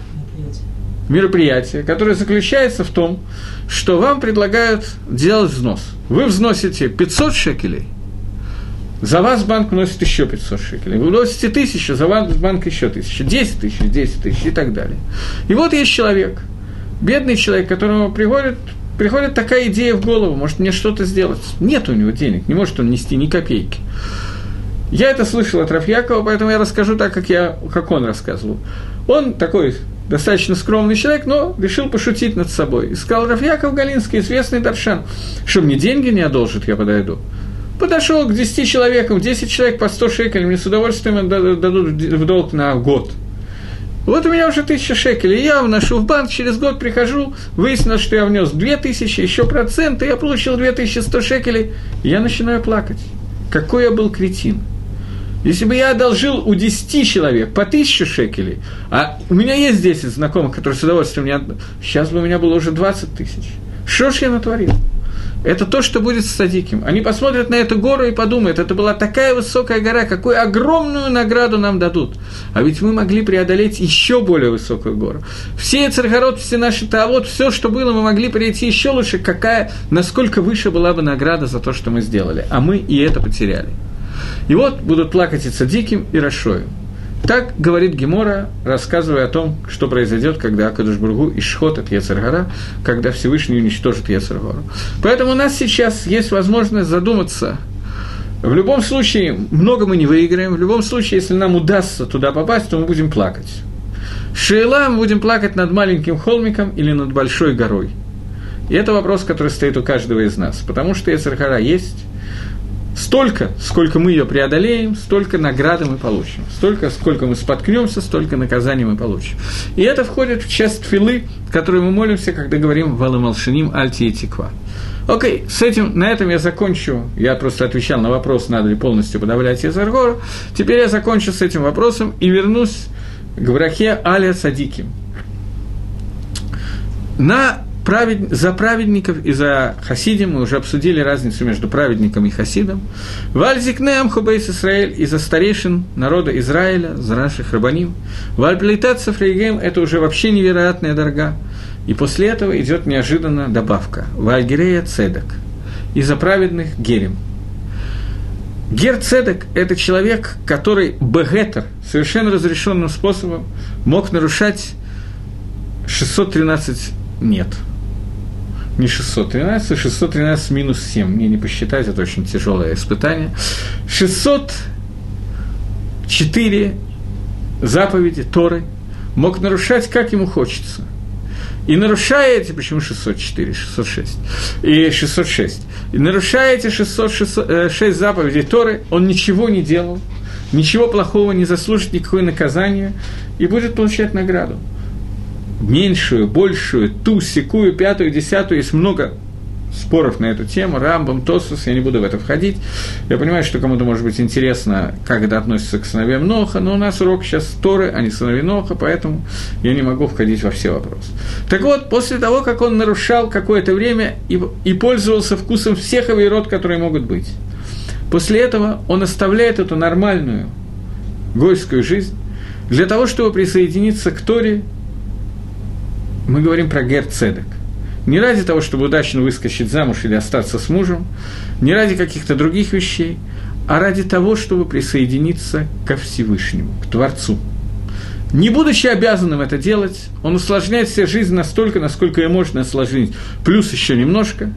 мероприятие, которое заключается в том, что вам предлагают делать взнос. Вы взносите 500 шекелей, за вас банк вносит еще 500 шекелей. Вы вносите тысячу, за вас банк еще тысячу, 10 тысяч, 10 тысяч и так далее. И вот есть человек, бедный человек, которому приходит, приходит такая идея в голову, может мне что-то сделать. Нет у него денег, не может он нести ни копейки. Я это слышал от Рафьякова, поэтому я расскажу так, как, я, как он рассказывал. Он такой достаточно скромный человек, но решил пошутить над собой. И сказал Рафьяков Галинский, известный Даршан, что мне деньги не одолжит, я подойду. Подошел к 10 человекам, 10 человек по 100 шекелей, мне с удовольствием дадут в долг на год. Вот у меня уже тысяча шекелей, я вношу в банк, через год прихожу, выяснилось, что я внес 2000, еще проценты, я получил 2100 шекелей, и я начинаю плакать. Какой я был кретин. Если бы я одолжил у 10 человек по 1000 шекелей, а у меня есть 10 знакомых, которые с удовольствием мне сейчас бы у меня было уже 20 тысяч. Что ж я натворил? это то, что будет с садиким. Они посмотрят на эту гору и подумают, это была такая высокая гора, какую огромную награду нам дадут. А ведь мы могли преодолеть еще более высокую гору. Все Царгород, все наши Таавод, все, что было, мы могли прийти еще лучше, какая, насколько выше была бы награда за то, что мы сделали. А мы и это потеряли. И вот будут плакать и Цадиким, и Рашоем. Так говорит Гемора, рассказывая о том, что произойдет, когда Акадушбургу исход от Ецаргара, когда Всевышний уничтожит Ецаргару. Поэтому у нас сейчас есть возможность задуматься. В любом случае, много мы не выиграем. В любом случае, если нам удастся туда попасть, то мы будем плакать. Шейла мы будем плакать над маленьким холмиком или над большой горой. И это вопрос, который стоит у каждого из нас. Потому что Ецаргара есть, Столько, сколько мы ее преодолеем, столько награды мы получим. Столько, сколько мы споткнемся, столько наказаний мы получим. И это входит в часть филы, которую мы молимся, когда говорим «Валамалшиним альти и тиква». Окей, с этим, на этом я закончу. Я просто отвечал на вопрос, надо ли полностью подавлять Езаргору. Теперь я закончу с этим вопросом и вернусь к брахе Аля Садики. На правед... за праведников и за хасидим, мы уже обсудили разницу между праведником и хасидом. Вальзикнеам хубейс Исраэль и за старейшин народа Израиля, за наших рабаним. Вальплейтация фрейгем – это уже вообще невероятная дорога. И после этого идет неожиданно добавка. Вальгирея цедок. И за праведных герем. Гер Цедек – это человек, который бегетер, совершенно разрешенным способом, мог нарушать 613 нет – не 613, а 613 минус 7. Мне не посчитать, это очень тяжелое испытание. 604 заповеди Торы мог нарушать, как ему хочется. И нарушая эти, почему 604, 606, и 606, и нарушая эти 606 э, заповедей Торы, он ничего не делал, ничего плохого не заслужит, никакое наказание, и будет получать награду меньшую, большую, ту, секую, пятую, десятую, есть много споров на эту тему, Рамбам, Тосус, я не буду в это входить. Я понимаю, что кому-то может быть интересно, как это относится к сыновьям Ноха, но у нас урок сейчас Торы, а не сыновей Ноха, поэтому я не могу входить во все вопросы. Так вот, после того, как он нарушал какое-то время и, и пользовался вкусом всех авирот, которые могут быть, после этого он оставляет эту нормальную гойскую жизнь для того, чтобы присоединиться к Торе мы говорим про герцедек. Не ради того, чтобы удачно выскочить замуж или остаться с мужем, не ради каких-то других вещей, а ради того, чтобы присоединиться ко Всевышнему, к Творцу. Не будучи обязанным это делать, он усложняет себе жизнь настолько, насколько ее можно осложнить, плюс еще немножко.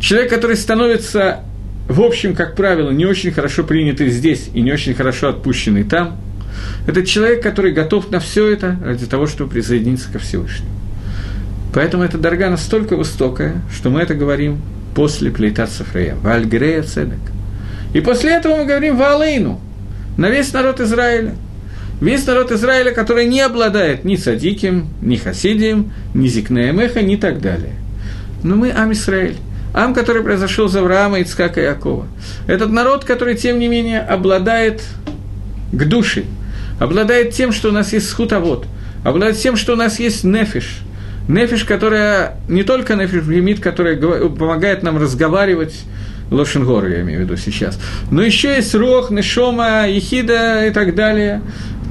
Человек, который становится, в общем, как правило, не очень хорошо принятый здесь и не очень хорошо отпущенный там, это человек, который готов на все это ради того, чтобы присоединиться ко Всевышнему. Поэтому эта дорога настолько высокая, что мы это говорим после плейта Сафрея, Вальгрея Цедек. И после этого мы говорим Валейну, на весь народ Израиля. Весь народ Израиля, который не обладает ни садиким, ни хасидием, ни зикнеемеха, ни так далее. Но мы Ам Исраиль. Ам, который произошел из Авраама, Ицкака и Якова. Этот народ, который, тем не менее, обладает к душе, обладает тем, что у нас есть схутовод, обладает тем, что у нас есть нефиш. Нефиш, которая не только нефиш лимит, которая помогает нам разговаривать, Лошенгор, я имею в виду сейчас. Но еще есть Рох, Нешома, Ехида и так далее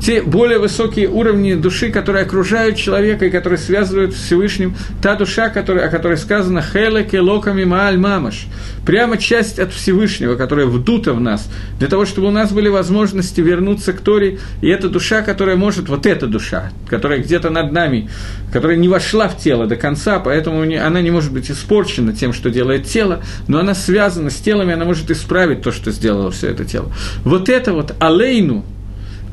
те более высокие уровни души, которые окружают человека и которые связывают с Всевышним, та душа, которая, о которой сказано «Хелеке локами мааль мамаш», прямо часть от Всевышнего, которая вдута в нас, для того, чтобы у нас были возможности вернуться к Торе, и эта душа, которая может, вот эта душа, которая где-то над нами, которая не вошла в тело до конца, поэтому она не может быть испорчена тем, что делает тело, но она связана с телом, и она может исправить то, что сделало все это тело. Вот это вот алейну,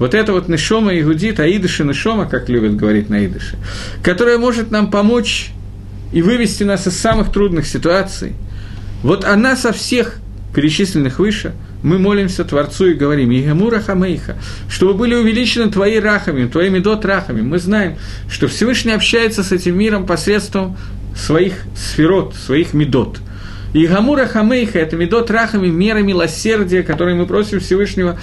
вот это вот Нешома Игудит, Аидыши Нешома, как любят говорить на Идыше, которая может нам помочь и вывести нас из самых трудных ситуаций. Вот она со всех перечисленных выше, мы молимся Творцу и говорим, Игамура Хамейха, чтобы были увеличены твои рахами, твои медот рахами. Мы знаем, что Всевышний общается с этим миром посредством своих сферот, своих медот. И Гамура Хамейха – это медот рахами, мера милосердия, которые мы просим Всевышнего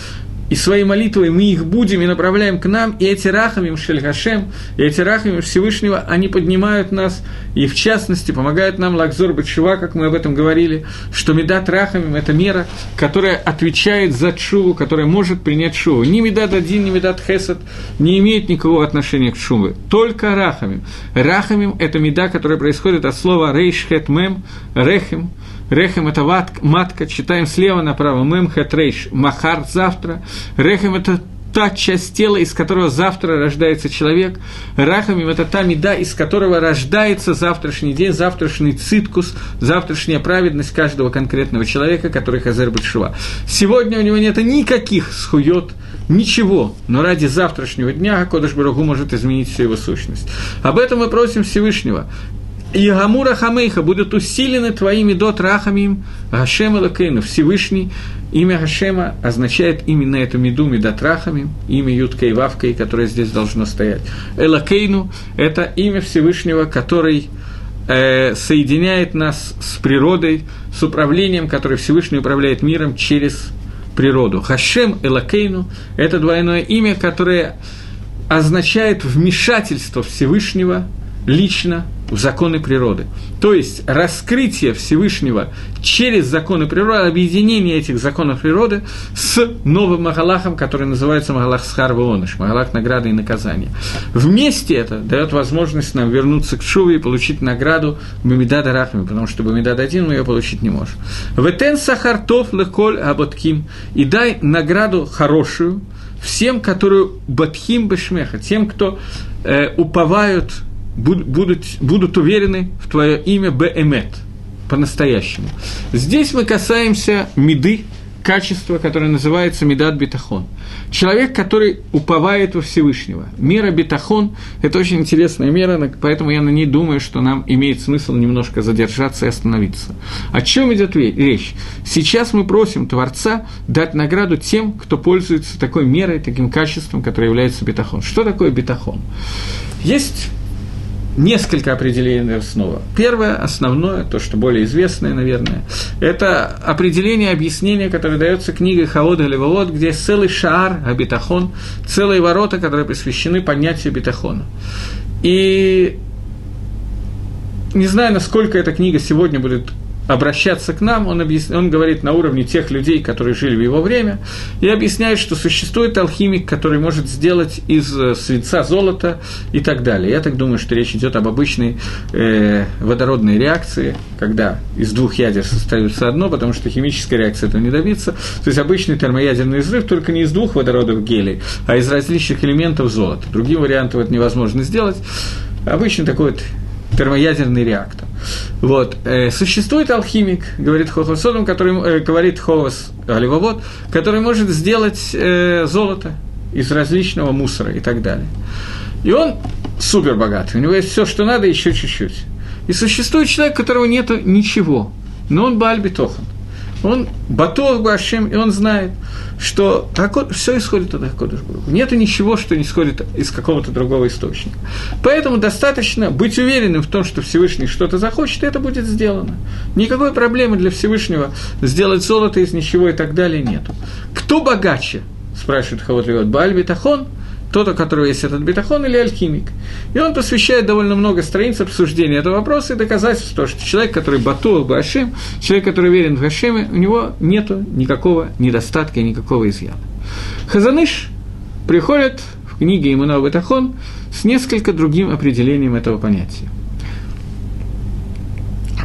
и своей молитвой мы их будем и направляем к нам, и эти рахамим Шельгашем, и эти рахамим Всевышнего, они поднимают нас, и в частности помогают нам Лакзор Батшува, как мы об этом говорили, что Медат Рахамим – это мера, которая отвечает за Чуву, которая может принять Чуву. Ни Медат один, ни Медат Хесад не имеют никакого отношения к Чуве, только Рахамим. Рахамим – это меда, которая происходит от слова Рейш Хет Мем, Рехим, Рехем – это матка, читаем слева направо, Мем Хет Рейш, Махар – завтра, Рехем – это та часть тела, из которого завтра рождается человек. רחמים – это та מידה, из которого рождается завтрашний день, завтрашний צדקות, завтрашняя праведность каждого конкретного человека, который חוזר בתשובה. Сегодня у него нет никаких זכויות, ничего, но ради завтрашнего дня קדוש ברוך הוא может изменить всю его сущность. Об этом мы просим Всевышнего. И Гамура Хамейха будут усилены твои מידות רחמים Гашем Элакейну, Всевышний, Имя Гашема означает именно эту меду, медатрахами, имя Юткой Вавкой, которое здесь должно стоять. Элакейну – это имя Всевышнего, который э, соединяет нас с природой, с управлением, которое Всевышний управляет миром через природу. Хашем Элакейну – это двойное имя, которое означает вмешательство Всевышнего лично законы природы. То есть раскрытие Всевышнего через законы природы, объединение этих законов природы с новым Магалахом, который называется Магалах Схарва Оныш, Магалах награды и наказания. Вместе это дает возможность нам вернуться к Шуве и получить награду Бамидада Рахами, потому что Бамидад один мы ее получить не можем. Ветен Сахартов Леколь Аботким и дай награду хорошую всем, которые Батхим Бешмеха, тем, кто э, уповают будут, будут уверены в твое имя Беэмет, по-настоящему. Здесь мы касаемся меды, качества, которое называется медат битахон. Человек, который уповает во Всевышнего. Мера битахон – это очень интересная мера, поэтому я на ней думаю, что нам имеет смысл немножко задержаться и остановиться. О чем идет речь? Сейчас мы просим Творца дать награду тем, кто пользуется такой мерой, таким качеством, которое является битахон. Что такое битахон? Есть несколько определений снова. Первое, основное, то, что более известное, наверное, это определение, объяснение, которое дается книгой Хаода Левовод, где целый шаар, абитахон, целые ворота, которые посвящены понятию битахона. И не знаю, насколько эта книга сегодня будет обращаться к нам, он, объяс... он говорит на уровне тех людей, которые жили в его время, и объясняет, что существует алхимик, который может сделать из э, свинца золото и так далее. Я так думаю, что речь идет об обычной э, водородной реакции, когда из двух ядер составится одно, потому что химическая реакция этого не добиться. То есть обычный термоядерный взрыв только не из двух водородов гелий, а из различных элементов золота. Другим вариантом это невозможно сделать. Обычный такой вот термоядерный реактор. Вот. Э, существует алхимик, говорит Хохосодом, который э, говорит Ховас Аливовод, который может сделать э, золото из различного мусора и так далее. И он супер богатый, у него есть все, что надо, еще чуть-чуть. И существует человек, у которого нет ничего, но он Бальбитохан – он Батор Башем, и он знает, что все исходит от Акодыш Нет ничего, что не исходит из какого-то другого источника. Поэтому достаточно быть уверенным в том, что Всевышний что-то захочет, и это будет сделано. Никакой проблемы для Всевышнего сделать золото из ничего и так далее нету. Кто богаче? спрашивает Хавот Левот. Бааль Бетахон – тот, у которого есть этот бетахон или алхимик. И он посвящает довольно много страниц обсуждения этого вопроса и доказательства, что человек, который батуал бы Ашем, человек, который верен в Ашеме, у него нет никакого недостатка и никакого изъяна. Хазаныш приходит в книге Имунова Бетахон с несколько другим определением этого понятия.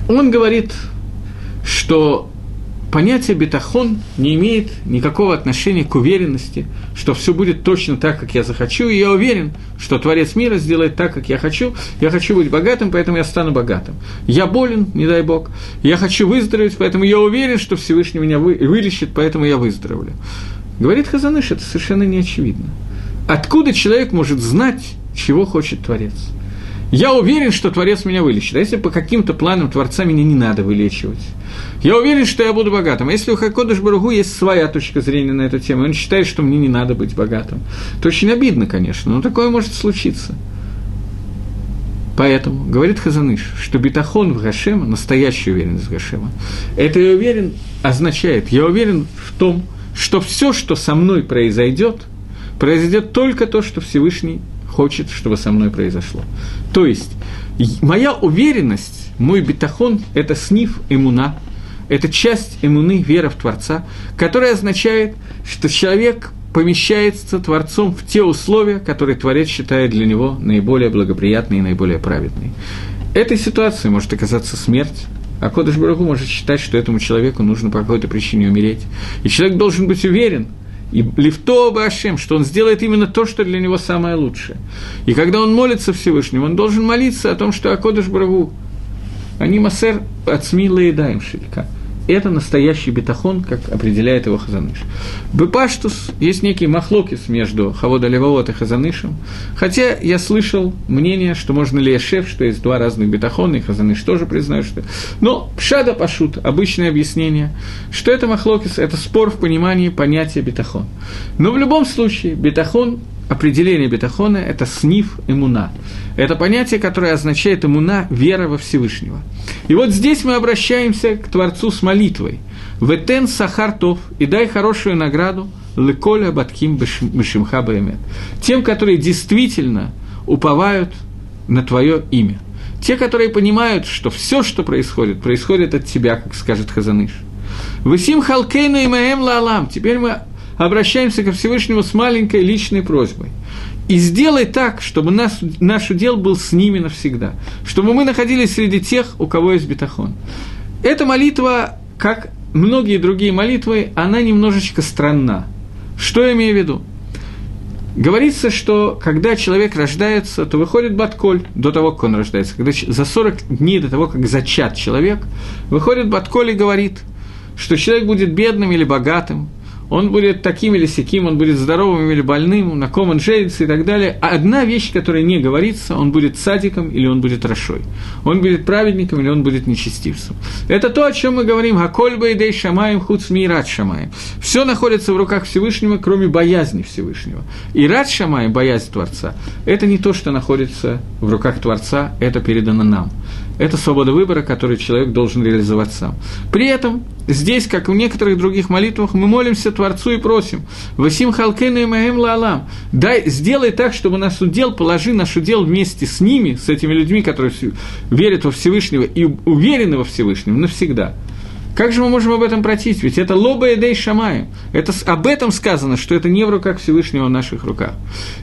Он говорит, что понятие бетахон не имеет никакого отношения к уверенности, что все будет точно так, как я захочу, и я уверен, что Творец мира сделает так, как я хочу. Я хочу быть богатым, поэтому я стану богатым. Я болен, не дай Бог. Я хочу выздороветь, поэтому я уверен, что Всевышний меня вы, вылечит, поэтому я выздоровлю. Говорит Хазаныш, это совершенно не очевидно. Откуда человек может знать, чего хочет Творец? Я уверен, что Творец меня вылечит. А если по каким-то планам Творца меня не надо вылечивать? Я уверен, что я буду богатым. А если у Хакодыш Баругу есть своя точка зрения на эту тему, он считает, что мне не надо быть богатым, то очень обидно, конечно, но такое может случиться. Поэтому, говорит Хазаныш, что битахон в Гашема, настоящая уверенность в Гашема, это я уверен означает, я уверен в том, что все, что со мной произойдет, произойдет только то, что Всевышний хочет, чтобы со мной произошло. То есть, моя уверенность, мой бетахон – это сниф иммуна, это часть иммуны, вера в Творца, которая означает, что человек помещается Творцом в те условия, которые Творец считает для него наиболее благоприятные и наиболее праведные. Этой ситуации может оказаться смерть, а Кодыш Барагу может считать, что этому человеку нужно по какой-то причине умереть. И человек должен быть уверен, и лифто Ашем, что он сделает именно то, что для него самое лучшее. И когда он молится Всевышнему, он должен молиться о том, что Акодыш Барагу, они масер от и даем шелька – это настоящий бетахон, как определяет его Хазаныш. Бепаштус есть некий махлокис между Хавода Левовод и Хазанышем, хотя я слышал мнение, что можно ли шеф, что есть два разных бетахона, и Хазаныш тоже признает, что... Но пшада пашут, обычное объяснение, что это махлокис, это спор в понимании понятия бетахон. Но в любом случае, бетахон определение бетахона – это сниф имуна. Это понятие, которое означает имуна – вера во Всевышнего. И вот здесь мы обращаемся к Творцу с молитвой. «Ветен сахартов» и дай хорошую награду «леколя батким бешимха баэмет» тем, которые действительно уповают на Твое имя. Те, которые понимают, что все, что происходит, происходит от Тебя, как скажет Хазаныш. «Высим халкейну и маэм лаалам» Теперь мы обращаемся ко Всевышнему с маленькой личной просьбой. И сделай так, чтобы нас, наш удел был с ними навсегда, чтобы мы находились среди тех, у кого есть бетахон. Эта молитва, как многие другие молитвы, она немножечко странна. Что я имею в виду? Говорится, что когда человек рождается, то выходит Батколь до того, как он рождается. Когда за 40 дней до того, как зачат человек, выходит Батколь и говорит, что человек будет бедным или богатым – он будет таким или сяким, он будет здоровым или больным, на ком он женится и так далее. А одна вещь, которая не говорится, он будет садиком или он будет рошой. Он будет праведником или он будет нечестивцем. Это то, о чем мы говорим. Хакольба и дей шамаем хуц мират шамаем. Все находится в руках Всевышнего, кроме боязни Всевышнего. И рад шамаем, боязнь Творца, это не то, что находится в руках Творца, это передано нам. Это свобода выбора, которую человек должен реализовать сам. При этом здесь, как и в некоторых других молитвах, мы молимся Творцу и просим «Васим халкену и маэм лаалам» Дай, сделай так, чтобы наш удел, положи наш удел вместе с ними, с этими людьми, которые верят во Всевышнего и уверены во Всевышнем навсегда. Как же мы можем об этом просить? Ведь это лоба и дей шамаем. Это, об этом сказано, что это не в руках Всевышнего, в наших руках.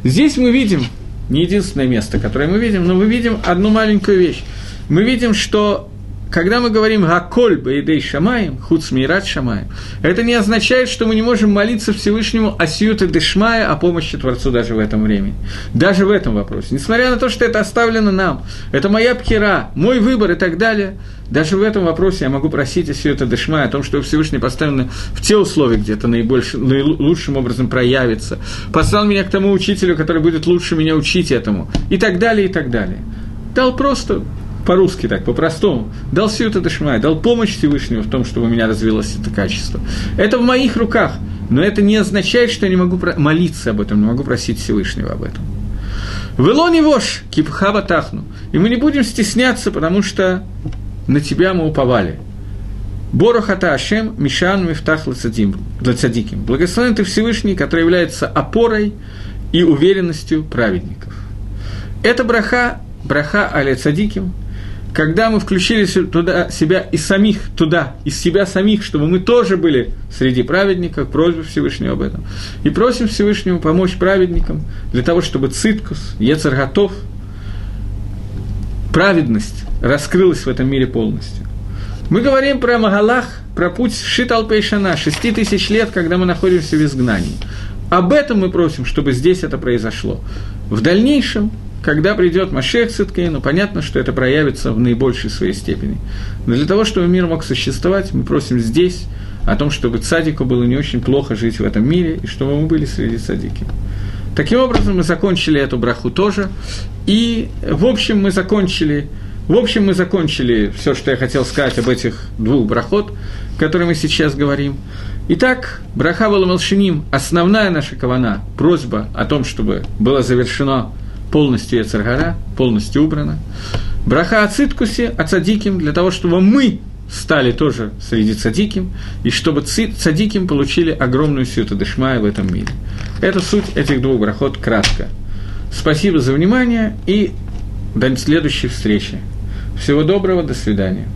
Здесь мы видим, не единственное место, которое мы видим, но мы видим одну маленькую вещь мы видим, что когда мы говорим «Гаколь баидей шамаем», «Хуц мират шамаем», это не означает, что мы не можем молиться Всевышнему о сиюте дешмая, о помощи Творцу даже в этом времени. Даже в этом вопросе. Несмотря на то, что это оставлено нам, это моя пхера, мой выбор и так далее, даже в этом вопросе я могу просить о сиюте дешмая, о том, что Всевышний поставлен в те условия, где это наилучшим образом проявится. Послал меня к тому учителю, который будет лучше меня учить этому. И так далее, и так далее. Дал просто по-русски так, по-простому, дал Сиюта Дашмай, дал помощь Всевышнему в том, чтобы у меня развилось это качество. Это в моих руках, но это не означает, что я не могу молиться об этом, не могу просить Всевышнего об этом. Вело не вошь, кипхава тахну. И мы не будем стесняться, потому что на тебя мы уповали. Борохата Ашем, Мишан, Мифтах Лацадиким. Благословен ты Всевышний, который является опорой и уверенностью праведников. Это браха, браха аля цадиким, когда мы включили туда себя и самих туда, из себя самих, чтобы мы тоже были среди праведников, просьба Всевышнего об этом. И просим Всевышнего помочь праведникам для того, чтобы циткус, ецер готов, праведность раскрылась в этом мире полностью. Мы говорим про Магалах, про путь Шитал Пейшана, шести тысяч лет, когда мы находимся в изгнании. Об этом мы просим, чтобы здесь это произошло. В дальнейшем когда придет Машех Циткейну, понятно, что это проявится в наибольшей своей степени. Но для того, чтобы мир мог существовать, мы просим здесь о том, чтобы цадику было не очень плохо жить в этом мире, и чтобы мы были среди цадики. Таким образом, мы закончили эту браху тоже. И, в общем, мы закончили в общем, мы закончили все, что я хотел сказать об этих двух брахот, о которых мы сейчас говорим. Итак, браха Валамалшиним, основная наша кавана, просьба о том, чтобы было завершено полностью Ецаргара, полностью убрана. Браха Ациткуси, Ацадиким, для того, чтобы мы стали тоже среди цадиким, и чтобы цадиким получили огромную сюту дешмая в этом мире. Это суть этих двух брахот кратко. Спасибо за внимание и до следующей встречи. Всего доброго, до свидания.